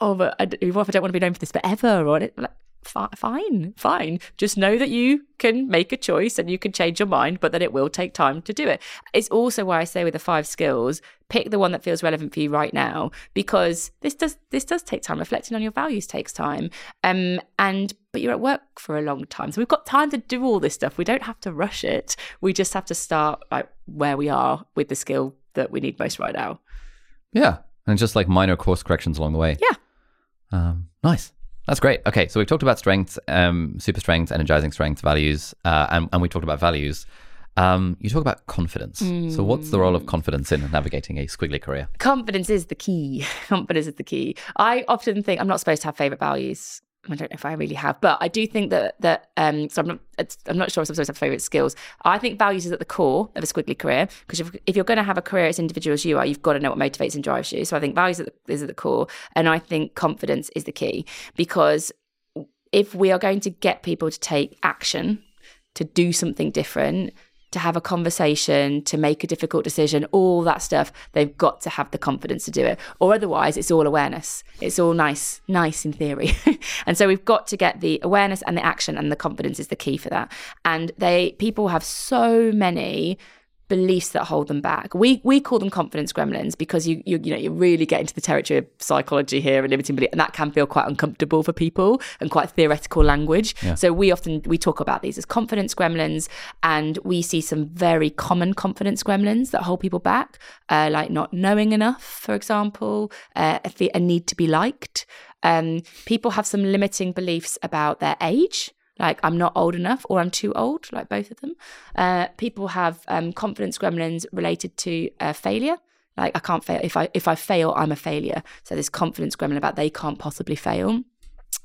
oh, but I, if I don't want to be known for this forever? Or like, fine, fine. Just know that you can make a choice and you can change your mind, but that it will take time to do it. It's also why I say with the five skills, pick the one that feels relevant for you right now, because this does this does take time. Reflecting on your values takes time. Um, and but you're at work for a long time, so we've got time to do all this stuff. We don't have to rush it. We just have to start like where we are with the skill that we need most right now.
Yeah, and just like minor course corrections along the way.
Yeah.
Um, nice. That's great. Okay, so we've talked about strengths, um, super strengths, energizing strengths, values, uh, and, and we talked about values. Um, you talk about confidence. Mm. So, what's the role of confidence in navigating a squiggly career?
Confidence is the key. *laughs* Confidence is the key. I often think I'm not supposed to have favorite values. I don't know if I really have, but I do think that that um, so I'm not I'm not sure if supposed to have favorite skills. I think values is at the core of a squiggly career because if, if you're going to have a career as individual as you are, you've got to know what motivates and drives you. So I think values is at the core, and I think confidence is the key because if we are going to get people to take action to do something different to have a conversation, to make a difficult decision, all that stuff, they've got to have the confidence to do it. Or otherwise, it's all awareness. It's all nice, nice in theory. *laughs* and so we've got to get the awareness and the action, and the confidence is the key for that. And they people have so many beliefs that hold them back. We we call them confidence gremlins because you you you know you really get into the territory of psychology here and limiting belief, and that can feel quite uncomfortable for people and quite theoretical language. Yeah. So we often we talk about these as confidence gremlins, and we see some very common confidence gremlins that hold people back, uh, like not knowing enough, for example, uh, a, a need to be liked. Um, people have some limiting beliefs about their age like I'm not old enough or I'm too old, like both of them. Uh, people have um, confidence gremlins related to uh, failure. Like I can't fail if I if I fail, I'm a failure. So this confidence gremlin about they can't possibly fail.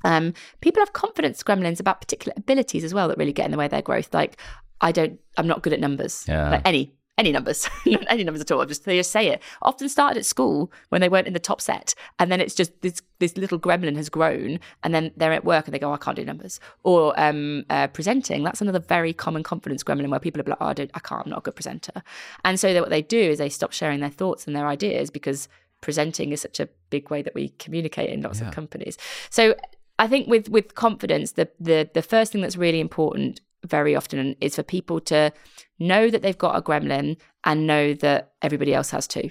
Um, people have confidence gremlins about particular abilities as well that really get in the way of their growth. Like I don't, I'm not good at numbers. Yeah. Like any any numbers, *laughs* any numbers at all. Just they just say it. Often started at school when they weren't in the top set, and then it's just this this little gremlin has grown, and then they're at work and they go, oh, I can't do numbers. Or um, uh, presenting. That's another very common confidence gremlin where people are like, oh, I, I can't. I'm not a good presenter. And so what they do is they stop sharing their thoughts and their ideas because presenting is such a big way that we communicate in lots yeah. of companies. So I think with with confidence, the the the first thing that's really important very often is for people to know that they've got a gremlin and know that everybody else has too.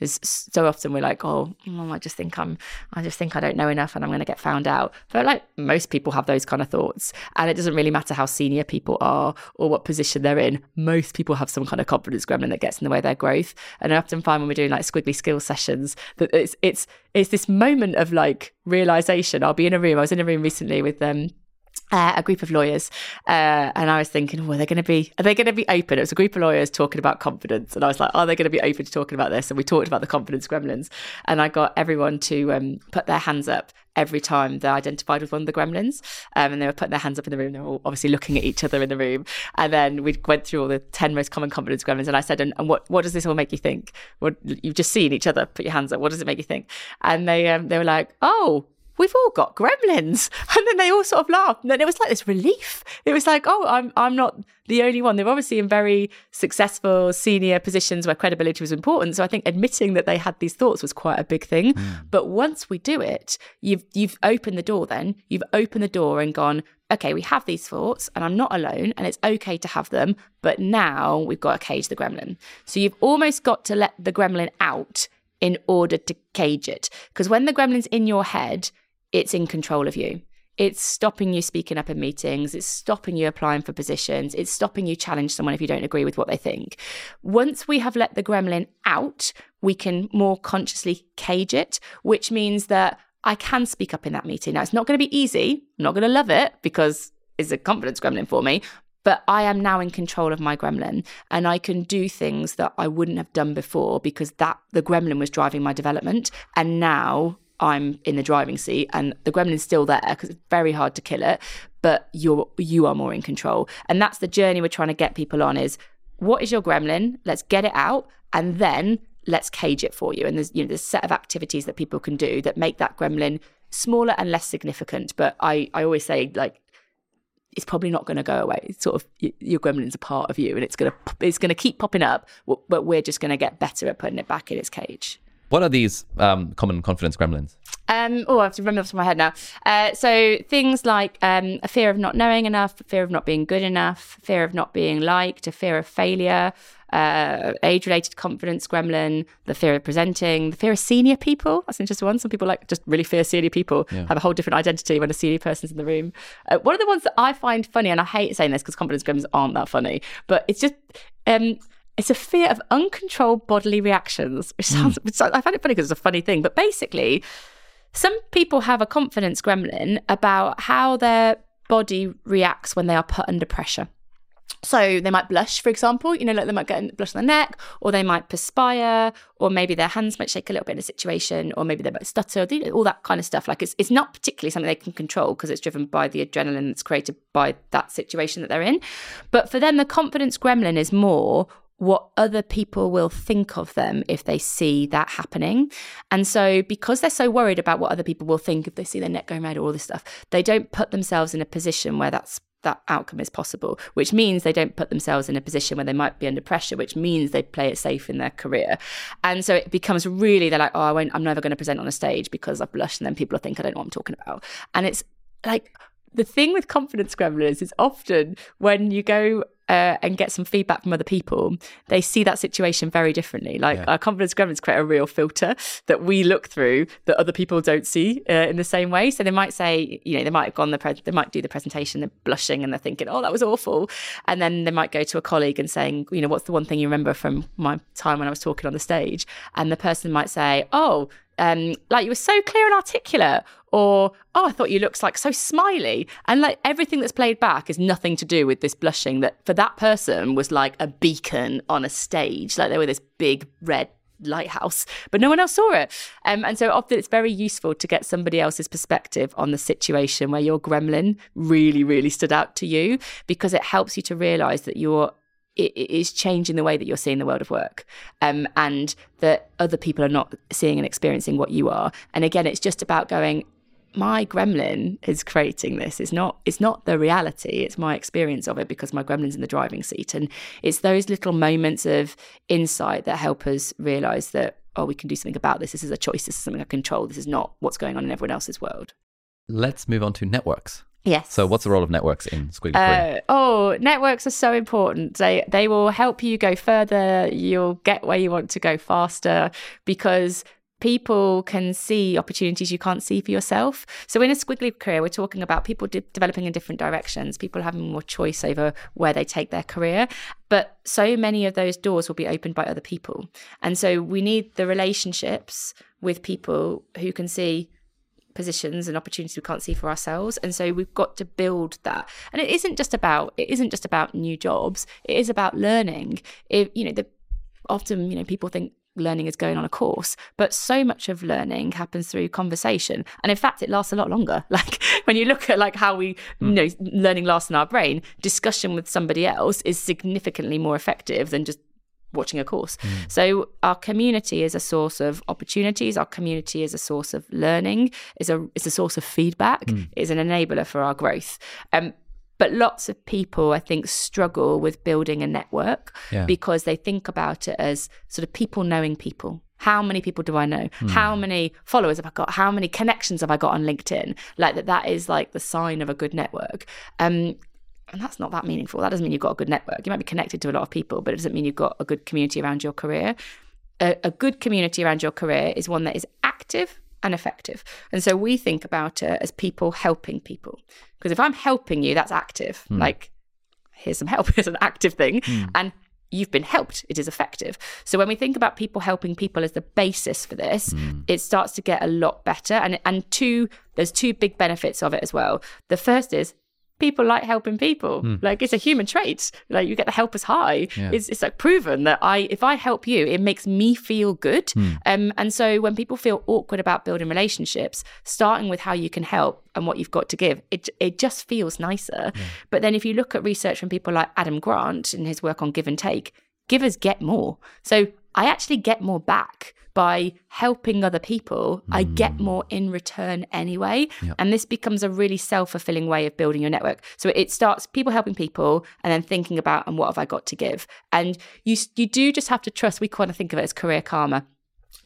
Because so often we're like, oh, I just think I'm, I just think I don't know enough and I'm going to get found out. But like most people have those kind of thoughts. And it doesn't really matter how senior people are or what position they're in. Most people have some kind of confidence gremlin that gets in the way of their growth. And I often find when we're doing like squiggly skill sessions that it's, it's, it's this moment of like realization. I'll be in a room. I was in a room recently with um, uh, a group of lawyers, uh, and I was thinking, well, they're going to be, are they going to be open? It was a group of lawyers talking about confidence, and I was like, are they going to be open to talking about this? And we talked about the confidence gremlins, and I got everyone to um, put their hands up every time they identified with one of the gremlins, um, and they were putting their hands up in the room. They were all obviously looking at each other in the room, and then we went through all the ten most common confidence gremlins, and I said, and, and what what does this all make you think? What you've just seen each other put your hands up. What does it make you think? And they um, they were like, oh we've all got gremlins. *laughs* And then they all sort of laughed. And then it was like this relief. It was like, oh, I'm I'm not the only one. They're obviously in very successful senior positions where credibility was important. So I think admitting that they had these thoughts was quite a big thing. Mm. But once we do it, you've you've opened the door then. You've opened the door and gone, okay, we have these thoughts and I'm not alone and it's okay to have them. But now we've got to cage the gremlin. So you've almost got to let the gremlin out in order to cage it. Because when the gremlin's in your head, it's in control of you. It's stopping you speaking up in meetings. It's stopping you applying for positions. It's stopping you challenge someone if you don't agree with what they think. Once we have let the gremlin out, we can more consciously cage it, which means that I can speak up in that meeting. Now, it's not going to be easy. I'm not going to love it because it's a confidence gremlin for me, but I am now in control of my gremlin and I can do things that I wouldn't have done before because that the gremlin was driving my development and now I'm in the driving seat and the gremlin's still there because it's very hard to kill it, but you're you are more in control. And that's the journey we're trying to get people on is what is your gremlin? Let's get it out and then let's cage it for you. And there's you know there's a set of activities that people can do that make that gremlin smaller and less significant. But I, I always say like it's probably not going to go away. It's sort of your gremlin's a part of you, and it's gonna it's gonna keep popping up. But we're just going to get better at putting it back in its cage.
What are these um, common confidence gremlins?
Um, oh, I have to remember off my head now. Uh, so things like um, a fear of not knowing enough, fear of not being good enough, fear of not being liked, a fear of failure, uh, age-related confidence gremlin, the fear of presenting, the fear of senior people. That's an interesting one. Some people like just really fear senior people, yeah. have a whole different identity when a senior person's in the room. Uh, one of the ones that I find funny, and I hate saying this because confidence gremlins aren't that funny, but it's just um, it's a fear of uncontrolled bodily reactions, which hmm. sounds, mm. which I find it funny because it's a funny thing. But basically, some people have a confidence gremlin about how their body reacts when they are put under pressure. So they might blush, for example, you know, like they might get a blush on the neck, or they might perspire, or maybe their hands might shake a little bit in a situation, or maybe they might stutter, all that kind of stuff. Like it's it's not particularly something they can control because it's driven by the adrenaline that's created by that situation that they're in. But for them, the confidence gremlin is more what other people will think of them if they see that happening. And so, because they're so worried about what other people will think if they see their neck going red or all this stuff, they don't put themselves in a position where that's that outcome is possible, which means they don't put themselves in a position where they might be under pressure, which means they play it safe in their career. And so it becomes really, they're like, oh, I won't, I'm never going to present on a stage because I've blushed. And then people think I don't know what I'm talking about. And it's like, the thing with confidence gremlins is often when you go uh, and get some feedback from other people, they see that situation very differently. Like yeah. our confidence gremlins create a real filter that we look through that other people don't see uh, in the same way. So they might say, you know, they might have gone the pre- they might do the presentation, they're blushing and they're thinking, oh, that was awful, and then they might go to a colleague and saying, you know, what's the one thing you remember from my time when I was talking on the stage, and the person might say, oh um, like you were so clear and articulate, or oh, I thought you looked like so smiley, and like everything that's played back is nothing to do with this blushing. That for that person was like a beacon on a stage, like they were this big red lighthouse, but no one else saw it. Um, and so often it's very useful to get somebody else's perspective on the situation where your gremlin really, really stood out to you because it helps you to realize that you're it is changing the way that you're seeing the world of work um, and that other people are not seeing and experiencing what you are. And again it's just about going my gremlin is creating this. It's not it's not the reality it's my experience of it because my gremlin's in the driving seat. And it's those little moments of insight that help us realize that oh we can do something about this. This is a choice. This is something i control. This is not what's going on in everyone else's world.
Let's move on to networks
Yes.
So, what's the role of networks in Squiggly Career?
Uh, oh, networks are so important. They they will help you go further. You'll get where you want to go faster because people can see opportunities you can't see for yourself. So in a squiggly career, we're talking about people de- developing in different directions, people having more choice over where they take their career. But so many of those doors will be opened by other people. And so we need the relationships with people who can see positions and opportunities we can't see for ourselves. And so we've got to build that. And it isn't just about it isn't just about new jobs. It is about learning. If you know the often you know people think learning is going on a course but so much of learning happens through conversation. And in fact it lasts a lot longer. *laughs* Like when you look at like how we hmm. you know learning lasts in our brain discussion with somebody else is significantly more effective than just watching a course. Mm. So our community is a source of opportunities. Our community is a source of learning. is a is a source of feedback. Mm. Is an enabler for our growth. Um, but lots of people, I think, struggle with building a network yeah. because they think about it as sort of people knowing people. How many people do I know? Mm. How many followers have I got? How many connections have I got on LinkedIn? Like that, that is like the sign of a good network. Um, and that's not that meaningful. That doesn't mean you've got a good network. You might be connected to a lot of people, but it doesn't mean you've got a good community around your career. A, a good community around your career is one that is active and effective. And so we think about it as people helping people. Because if I'm helping you, that's active. Mm. Like, here's some help, *laughs* here's an active thing. Mm. And you've been helped, it is effective. So when we think about people helping people as the basis for this, mm. it starts to get a lot better. And and two, there's two big benefits of it as well. The first is people like helping people. Mm. Like it's a human trait. Like you get the helpers high. Yeah. It's, it's like proven that I, if I help you, it makes me feel good. Mm. Um, and so when people feel awkward about building relationships, starting with how you can help and what you've got to give, it it just feels nicer. Yeah. But then if you look at research from people like Adam Grant and his work on give and take, givers get more. So I actually get more back by helping other people, mm. I get mm. more in return anyway. Yep. And this becomes a really self fulfilling way of building your network. So it starts people helping people and then thinking about, and what have I got to give? And you, you do just have to trust, we kind of think of it as career karma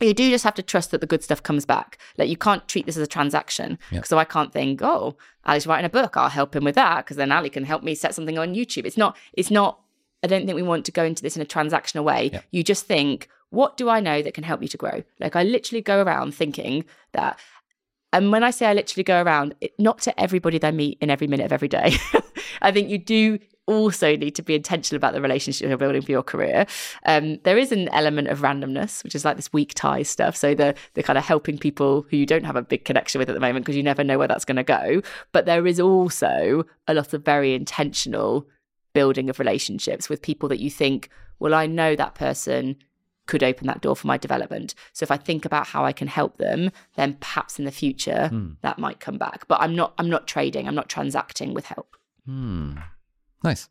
you do just have to trust that the good stuff comes back. Like you can't treat this as a transaction. Yep. So I can't think, oh, Ali's writing a book, I'll help him with that because then Ali can help me set something on YouTube. It's not. It's not. I don't think we want to go into this in a transactional way. Yep. You just think, what do I know that can help me to grow? Like I literally go around thinking that. And when I say I literally go around, it, not to everybody that I meet in every minute of every day. *laughs* I think you do also need to be intentional about the relationship you're building for your career. Um, there is an element of randomness, which is like this weak ties stuff. So the the kind of helping people who you don't have a big connection with at the moment because you never know where that's going to go. But there is also a lot of very intentional building of relationships with people that you think, well, I know that person could open that door for my development. So if I think about how I can help them, then perhaps in the future mm. that might come back. But I'm not I'm not trading, I'm not transacting with help.
Hmm. Nice.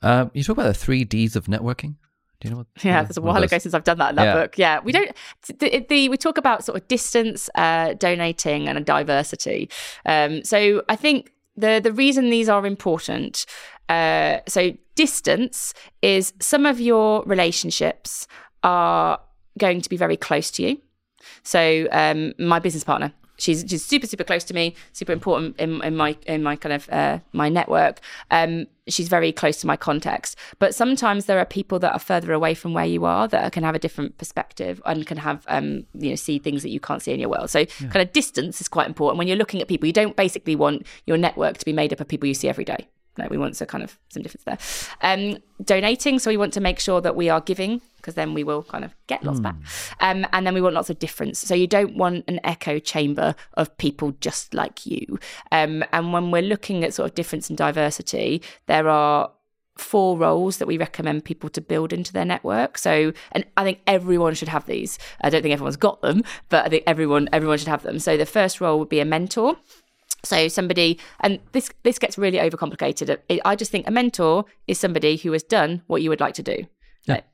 Uh, you talk about the three Ds of networking. Do you know what? *laughs*
Yeah, it's a while ago since I've done that in that yeah. book. Yeah, we don't. The, the, we talk about sort of distance, uh, donating, and a diversity. Um, so I think the the reason these are important. Uh, so distance is some of your relationships are going to be very close to you. So um, my business partner, she's she's super super close to me, super important in, in my in my kind of uh, my network. Um, she's very close to my context. But sometimes there are people that are further away from where you are that can have a different perspective and can have um, you know see things that you can't see in your world. So yeah. kind of distance is quite important when you're looking at people. You don't basically want your network to be made up of people you see every day no, we want to kind of some difference there. Um, donating, so we want to make sure that we are giving because then we will kind of get lots mm. back. Um, and then we want lots of difference. So you don't want an echo chamber of people just like you. Um, and when we're looking at sort of difference and diversity, there are four roles that we recommend people to build into their network. So, and I think everyone should have these. I don't think everyone's got them, but I think everyone everyone should have them. So the first role would be a mentor. So somebody, and this this gets really overcomplicated. I just think a mentor is somebody who has done what you would like to do. Yeah. Like,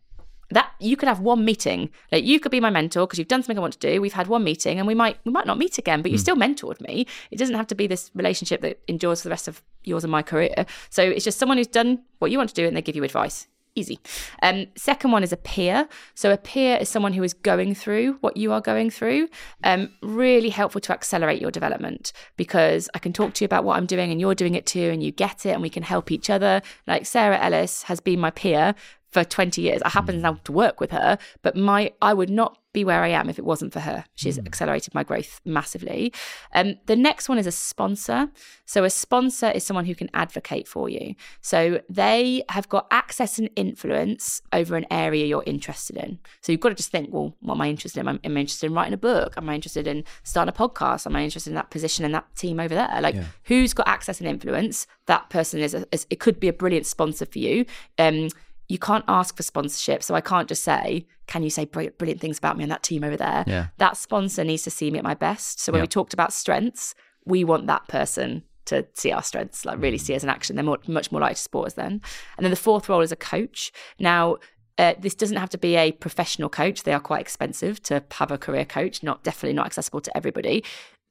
that you could have one meeting. Like you could be my mentor because you've done something I want to do. We've had one meeting, and we might we might not meet again, but you mm. still mentored me. It doesn't have to be this relationship that endures for the rest of yours and my career. So it's just someone who's done what you want to do, and they give you advice Easy. Um, second one is a peer. So a peer is someone who is going through what you are going through. Um, really helpful to accelerate your development because I can talk to you about what I'm doing and you're doing it too, and you get it, and we can help each other. Like Sarah Ellis has been my peer for 20 years. I happen now to work with her, but my I would not be where I am if it wasn't for her. She's mm. accelerated my growth massively. Um, the next one is a sponsor. So a sponsor is someone who can advocate for you. So they have got access and influence over an area you're interested in. So you've got to just think, well, what am I interested in? Am I, interested in writing a book? Am I interested in starting a podcast? Am I interested in that position and that team over there? Like, yeah. who's got access and influence? That person is, a, is, it could be a brilliant sponsor for you. Um, you can't ask for sponsorship. So I can't just say, can you say brilliant things about me and that team over there?
Yeah.
That sponsor needs to see me at my best. So when yeah. we talked about strengths, we want that person to see our strengths, like really see us in action. They're more, much more likely to support us then. And then the fourth role is a coach. Now, uh, this doesn't have to be a professional coach. They are quite expensive to have a career coach, not definitely not accessible to everybody.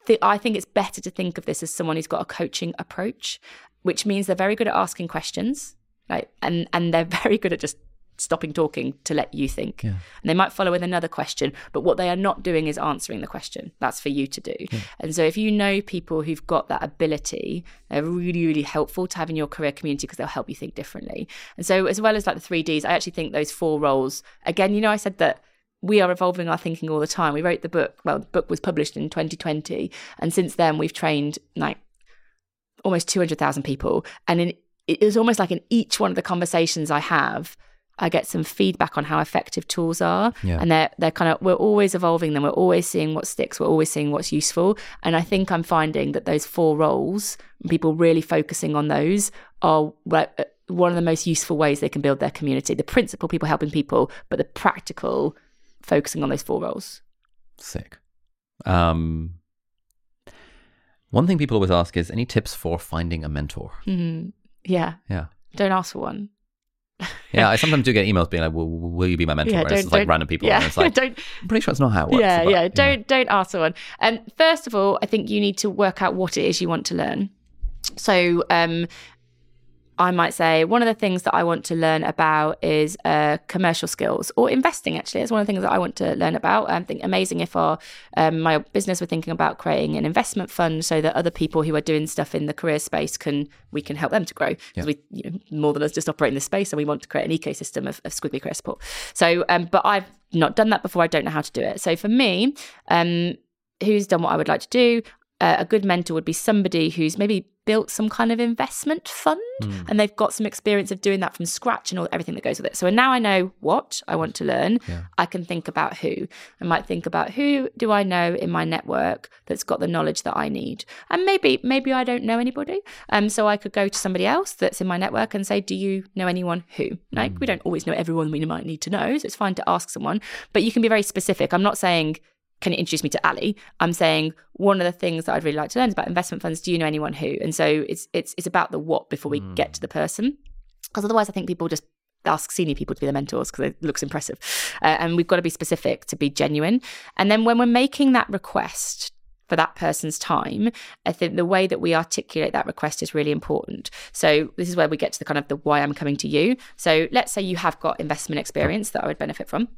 The, I think it's better to think of this as someone who's got a coaching approach, which means they're very good at asking questions like and and they're *laughs* very good at just stopping talking to let you think. Yeah. and they might follow with another question but what they are not doing is answering the question. That's for you to do. Yeah. and so if you know people who've got that ability they're really really helpful to have in your career community because they'll help you think differently. And so as well as like the three ds i actually think those four roles again you know i said that we are evolving our thinking all the time. We wrote the book well the book was published in 2020 and since then we've trained like almost 200,000 people. And in it was almost like in each one of the conversations I have, I get some feedback on how effective tools are.
Yeah.
And they're they're kind of we're always evolving them. We're always seeing what sticks. We're always seeing what's useful. And I think I'm finding that those four roles, people really focusing on those, are uh, one of the most useful ways they can build their community. The principal people helping people, but the practical, focusing on those four roles.
Sick. Um, one thing people always ask is any tips for finding a mentor?
Mm-hmm. Yeah.
Yeah.
Don't ask for one.
Yeah, I sometimes do get emails being like, "Will, will you be my mentor?" Yeah, it's like random people. Yeah, and it's like, *laughs* don't. I'm pretty sure it's not how it works.
Yeah, but, yeah. Don't yeah. don't ask someone. And um, first of all, I think you need to work out what it is you want to learn. So, um, I might say one of the things that I want to learn about is uh, commercial skills or investing. Actually, it's one of the things that I want to learn about. I think amazing if our um, my business were thinking about creating an investment fund so that other people who are doing stuff in the career space can we can help them to grow because yeah. we you know, more than us just operate in this space and we want to create an ecosystem of, of squiggly career support. So, um, but I've not done that before. I don't know how to do it. So for me, um, who's done what I would like to do? Uh, a good mentor would be somebody who's maybe built some kind of investment fund mm. and they've got some experience of doing that from scratch and all everything that goes with it. So now I know what I want to learn. Yeah. I can think about who. I might think about who do I know in my network that's got the knowledge that I need. And maybe maybe I don't know anybody. Um so I could go to somebody else that's in my network and say, "Do you know anyone who?" Like mm. we don't always know everyone we might need to know, so it's fine to ask someone, but you can be very specific. I'm not saying can you introduce me to Ali? I'm saying one of the things that I'd really like to learn is about investment funds. Do you know anyone who? And so it's it's it's about the what before we mm. get to the person, because otherwise I think people just ask senior people to be their mentors because it looks impressive, uh, and we've got to be specific to be genuine. And then when we're making that request for that person's time, I think the way that we articulate that request is really important. So this is where we get to the kind of the why I'm coming to you. So let's say you have got investment experience that I would benefit from.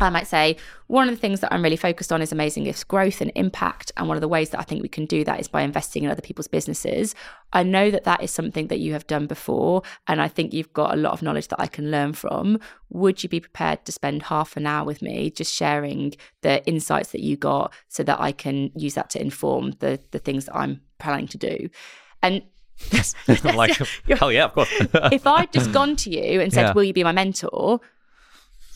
I might say one of the things that I'm really focused on is Amazing If's growth and impact. And one of the ways that I think we can do that is by investing in other people's businesses. I know that that is something that you have done before. And I think you've got a lot of knowledge that I can learn from. Would you be prepared to spend half an hour with me just sharing the insights that you got so that I can use that to inform the, the things that I'm planning to do? And
Yes. *laughs* like, *laughs* hell yeah, of course. *laughs*
if I'd just gone to you and said, yeah. Will you be my mentor?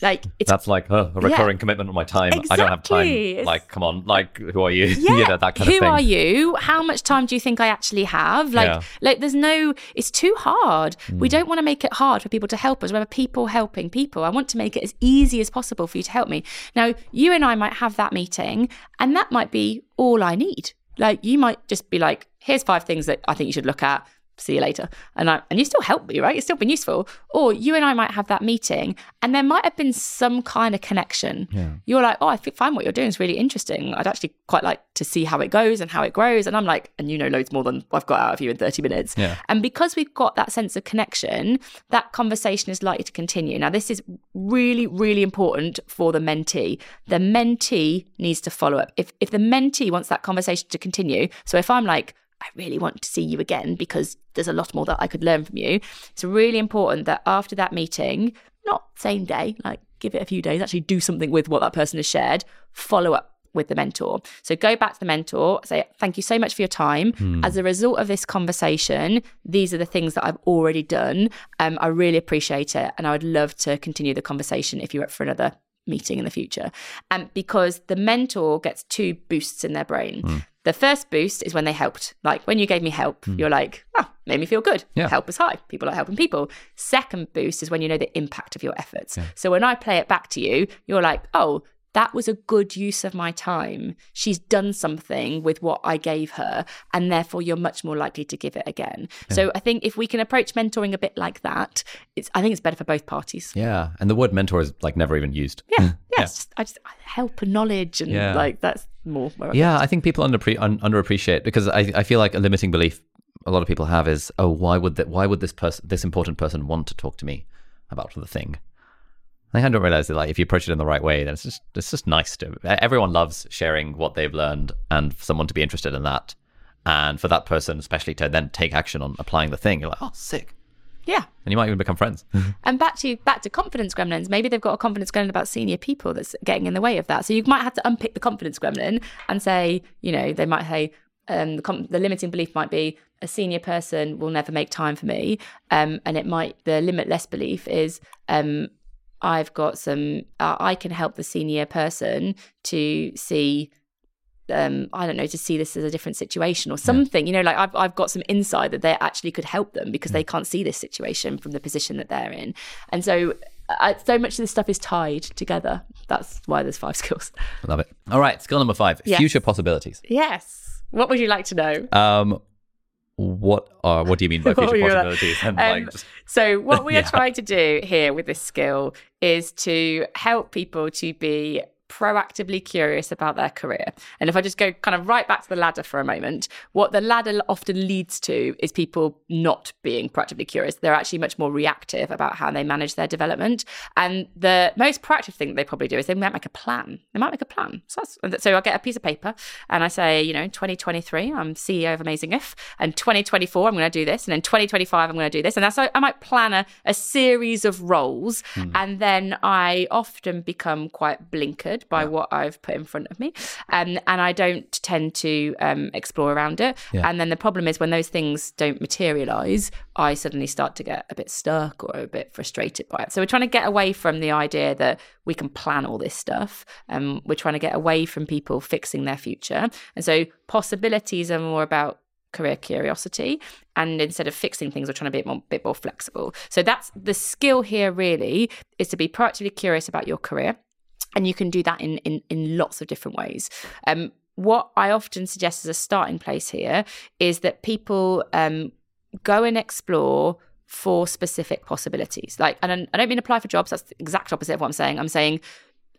Like
that's like a recurring yeah, commitment on my time. Exactly. I don't have time. It's, like, come on, like who are you? *laughs*
Yeah,
you know, that kind
who
of thing.
Who are you? How much time do you think I actually have? Like, yeah. like there's no. It's too hard. Mm. We don't want to make it hard for people to help us. We're people helping people. I want to make it as easy as possible for you to help me. Now, you and I might have that meeting, and that might be all I need. Like, you might just be like, "Here's five things that I think you should look at." See you later. And I and you still help me, right? It's still been useful. Or you and I might have that meeting and there might have been some kind of connection.
Yeah.
You're like, oh, I find what you're doing is really interesting. I'd actually quite like to see how it goes and how it grows. And I'm like, and you know loads more than I've got out of you in 30 minutes.
Yeah.
And because we've got that sense of connection, that conversation is likely to continue. Now, this is really, really important for the mentee. The mentee needs to follow up. If if the mentee wants that conversation to continue, so if I'm like, I really want to see you again because there's a lot more that I could learn from you. It's really important that after that meeting, not same day, like give it a few days, actually do something with what that person has shared, follow up with the mentor. So go back to the mentor, say, thank you so much for your time.
Hmm.
As a result of this conversation, these are the things that I've already done. Um, I really appreciate it. And I would love to continue the conversation if you're up for another meeting in the future. And because the mentor gets two boosts in their brain.
Hmm.
The first boost is when they helped. Like when you gave me help, you're like, oh, made me feel good.
Yeah.
Help is high. People are helping people. Second boost is when you know the impact of your efforts. So when I play it back to you, you're like, oh, that was a good use of my time. She's done something with what I gave her, and therefore you're much more likely to give it again. So I think if we can approach mentoring a bit like that, it's I think it's better for both parties.
Yeah. And the word mentor is like never even used.
Yeah, hmm. yeah. just- I just I help and knowledge, and
Yeah.
like that's more. Where I
Yeah, I think people under un- underappreciate because I, I feel like a limiting belief a lot of people have is oh why would that why would this person this important person want to talk to me about the thing? I think I don't realize that like if you approach it in the right way, then it's just it's just nice to everyone loves sharing what they've learned and for someone to be interested in that, and for that person especially to then take action on applying the thing. You're like oh sick,
yeah.
and you might even become friends. *laughs*
And back to back to confidence gremlins. Maybe they've got a confidence gremlin about senior people that's getting in the way of that. So you might have to unpick the confidence gremlin and say, you know, they might say um, the, com- the limiting belief might be a senior person will never make time for me, um, and it might the limitless belief is um, I've got some uh, I can help the senior person to see um, I don't know, to see this as a different situation or something. You know, like I've I've got some insight that they actually could help them because they can't see this situation from the position that they're in, and so uh, so much of this stuff is tied together. That's why there's five *laughs* skills.
Love it. All right, skill number five:
Yes.
future possibilities.
Yes. What would you like to know?
Um, what are what do you mean by *laughs* future
were you like-
possibilities? And
Um,
like,
So, what *laughs* we
Yeah.
are trying to do here with this skill is to help people to be proactively curious about their career. And if I just go kind of right back to the ladder for a moment, what the ladder often leads to is people not being proactively curious. They're actually much more reactive about how they manage their development. And the most proactive thing that they probably do is they might make a plan. They might make a plan. So, so I get a piece of paper and I say, you know, 2023, I'm CEO of Amazing If, and 2024, I'm going to do this, and in 2025, I'm going to do this. And that's how I might plan a, a series of roles, hmm. and then I often become quite blinkered by what I've put in front of me, um, and I don't tend to um, explore around it.
Yeah.
And then the problem is when those things don't materialize, I suddenly start to get a bit stuck or a bit frustrated by it. So we're trying to get away from the idea that we can plan all this stuff. Um, we're trying to get away from people fixing their future. And so possibilities are more about career curiosity and instead of fixing things we're trying to be a more, bit more flexible so that's the skill here really is to be proactively curious about your career and you can do that in in, in lots of different ways um, what i often suggest as a starting place here is that people um, go and explore for specific possibilities like and I- don't mean apply for jobs that's the exact opposite of what i'm saying i'm saying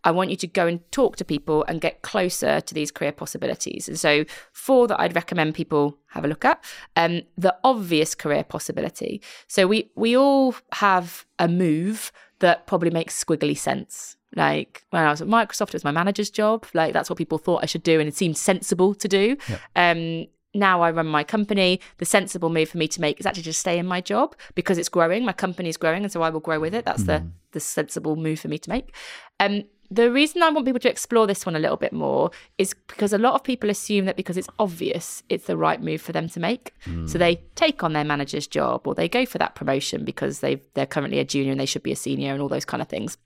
I want you to go and talk to people and get closer to these career possibilities. And so, four that I'd recommend people have a look at. Um, the obvious career possibility. So we we all have a move that probably makes squiggly sense. Like when I was at Microsoft, it was my manager's job. Like that's what people thought I should do, and it seemed sensible to do. Um, now I run my company. The sensible move for me to make is actually just stay in my job because it's growing. My company's growing, and so I will grow with it. That's the the sensible move for me to make. Um, the reason I want people to explore this one a little bit more is because a lot of people assume that because it's obvious, it's the right move for them to make. So they take on their manager's job or they go for that promotion because they they're currently a junior and they should be a senior and all those kind of things.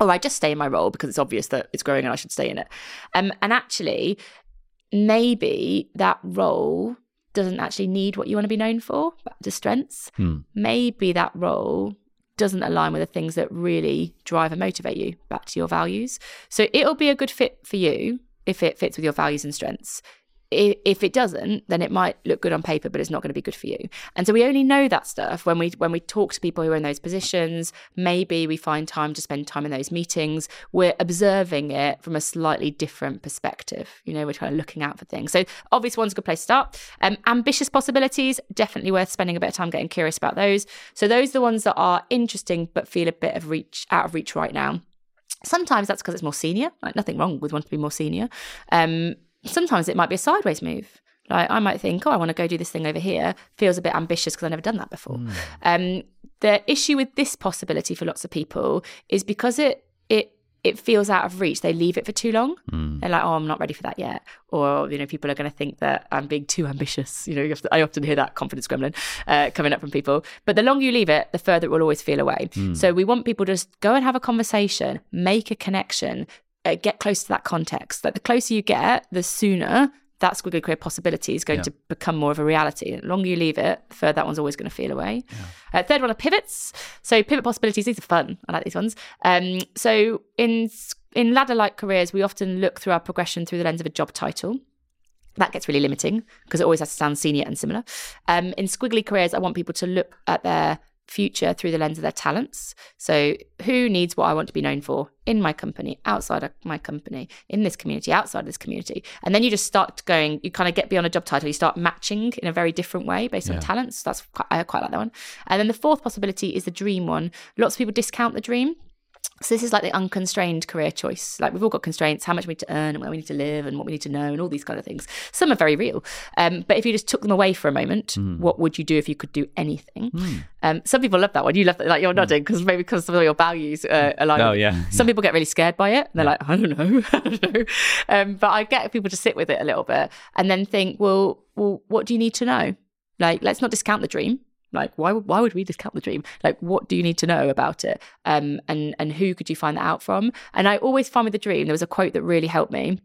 Or I just stay in my role because it's obvious that it's growing and I should stay in it. Um, and actually, maybe that role doesn't actually need what you want to be known for, to strengths.
Hmm.
Maybe that role doesn't align with the things that really drive and motivate you, back to your values. So it'll be a good fit for you if it fits with your values and strengths. If it doesn't, then it might look good on paper, but it's not going to be good for you. And so we only know that stuff when we when we talk to people who are in those positions. Maybe we find time to spend time in those meetings. We're observing it from a slightly different perspective. You know, we're kind of looking out for things. So obvious one's a good place to start. Um, ambitious possibilities, definitely worth spending a bit of time getting curious about those. So those are the ones that are interesting but feel a bit of reach out of reach right now. Sometimes that's because it's more senior. Like nothing wrong with wanting to be more senior. Um, sometimes it might be a sideways move. Like I might think, oh, I want to go do this thing over here. Feels a bit ambitious because I've never done that before. Mm. Um, the issue with this possibility for lots of people is because it it it feels out of reach. They leave it for too long. Mm. They're like, oh, I'm not ready for that yet. Or, you know, people are going to think that I'm being too ambitious. You know, to, I often hear that confidence gremlin uh, coming up from people. But the longer you leave it, the further it will always feel away. Mm. So we want people to just go and have a conversation, make a connection, uh, get close to that context. Like the closer you get, the sooner that squiggly career possibility is going yeah. to become more of a reality. The longer you leave it, the further that one's always going to feel away. Yeah. Uh, third one are pivots. So pivot possibilities, these are fun. I like these ones. Um, so in in ladder-like careers, we often look through our progression through the lens of a job title. That gets really limiting because it always has to sound senior and similar. Um, in squiggly careers, I want people to look at their future through the lens of their talents. So, who needs what I want to be known for in my company, outside of my company, in this community, outside of this community? And then you just start going, you kind of get beyond a job title, you start matching in a very different way based yeah. on talents. That's quite, I quite like that one. And then the fourth possibility is the dream one. Lots of people discount the dream so this is like the unconstrained career choice. Like we've all got constraints, how much we need to earn and where we need to live and what we need to know and all these kind of things. Some are very real. Um, but if you just took them away for a moment, mm. what would you do if you could do anything? Mm. Um, some people love that one. You love that, like you're hmm. nodding because maybe because some of your values uh, align.
Oh yeah.
Some people get really scared by it. they're yeah. like, I don't know, *laughs* I don't know. Um, but I get people to sit with it a little bit and then think, well, well, what do you need to know? Like, let's not discount the dream like, why would why would we discount the dream? Like, what do you need to know about it? Um, and and who could you find that out from? And I always find with the dream, there was a quote that really helped me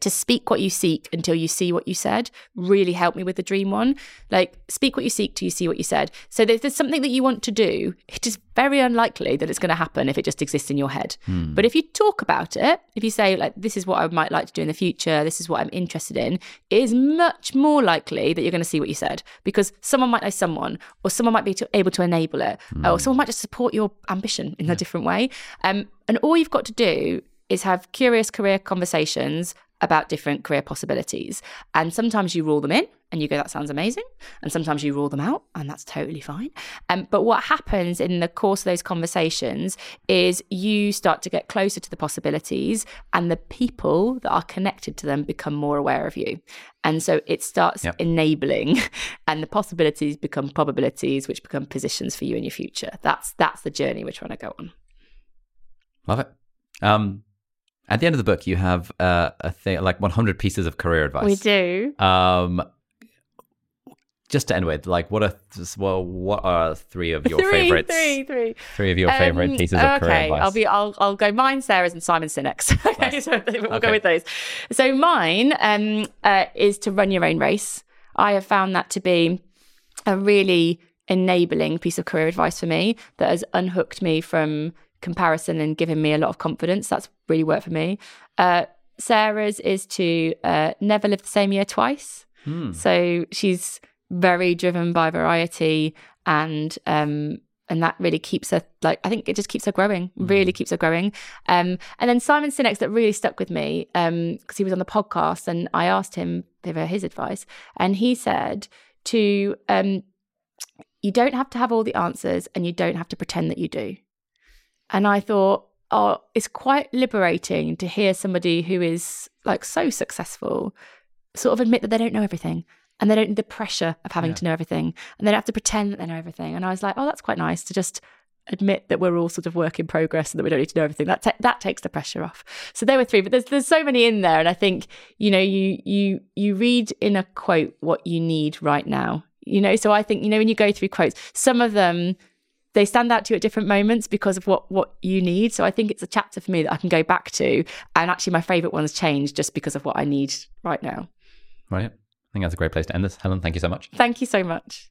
to speak what you seek until you see what you said really helped me with the dream one. Like, speak what you seek till you see what you said. So, if there's something that you want to do, it is very unlikely that it's going to happen if it just exists in your head. Hmm. But if you talk about it, if you say, like, this is what I might like to do in the future, this is what I'm interested in, it is much more likely that you're going to see what you said because someone might know someone, or someone might be able to enable it, hmm. or someone might just support your ambition in yeah. a different way. Um, and all you've got to do is have curious career conversations about different career possibilities. And sometimes you rule them in and you go, that sounds amazing. And sometimes you rule them out and that's totally fine. Um, but what happens in the course of those conversations is you start to get closer to the possibilities and the people that are connected to them become more aware of you. And so it starts yep. enabling *laughs* and the possibilities become probabilities, which become positions for you in your future. That's that's the journey we're trying to go on.
Love it. Um, at the end of the book, you have uh, a thing like 100 pieces of career advice.
We do.
Um, just to end with, like, what are well, what are three of your *laughs*
three,
favorites?
Three, three,
three of your um, favorite pieces of okay, career advice.
I'll be, I'll, I'll go mine, Sarah's, and Simon Sinek's. *laughs* okay, nice. so we'll okay. go with those. So mine um, uh, is to run your own race. I have found that to be a really enabling piece of career advice for me that has unhooked me from comparison and giving me a lot of confidence. That's really worked for me. Uh, Sarah's is to uh, never live the same year twice. Hmm. So she's very driven by variety and um, and that really keeps her like I think it just keeps her growing, mm. really keeps her growing. Um, and then Simon Sinek's that really stuck with me because um, he was on the podcast and I asked him for his advice, and he said to um, you don't have to have all the answers and you don't have to pretend that you do. And I thought, oh, it's quite liberating to hear somebody who is like so successful sort of admit that they don't know everything and they don't need the pressure of having yeah. to know everything and they don't have to pretend that they know everything. And I was like, oh, that's quite nice to just admit that we're all sort of work in progress and that we don't need to know everything. That ta- that takes the pressure off. So there were three, but there's there's so many in there, and I think you know you you you read in a quote what you need right now. You know, so I think you know when you go through quotes, some of them they stand out to you at different moments because of what what you need. So I think it's a chapter for me that I can go back to. And actually, my favorite ones change just because of what I need right now.
Right. I think that's a great place to end this. Helen, thank you so much.
Thank you so much.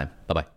time. Bye bye.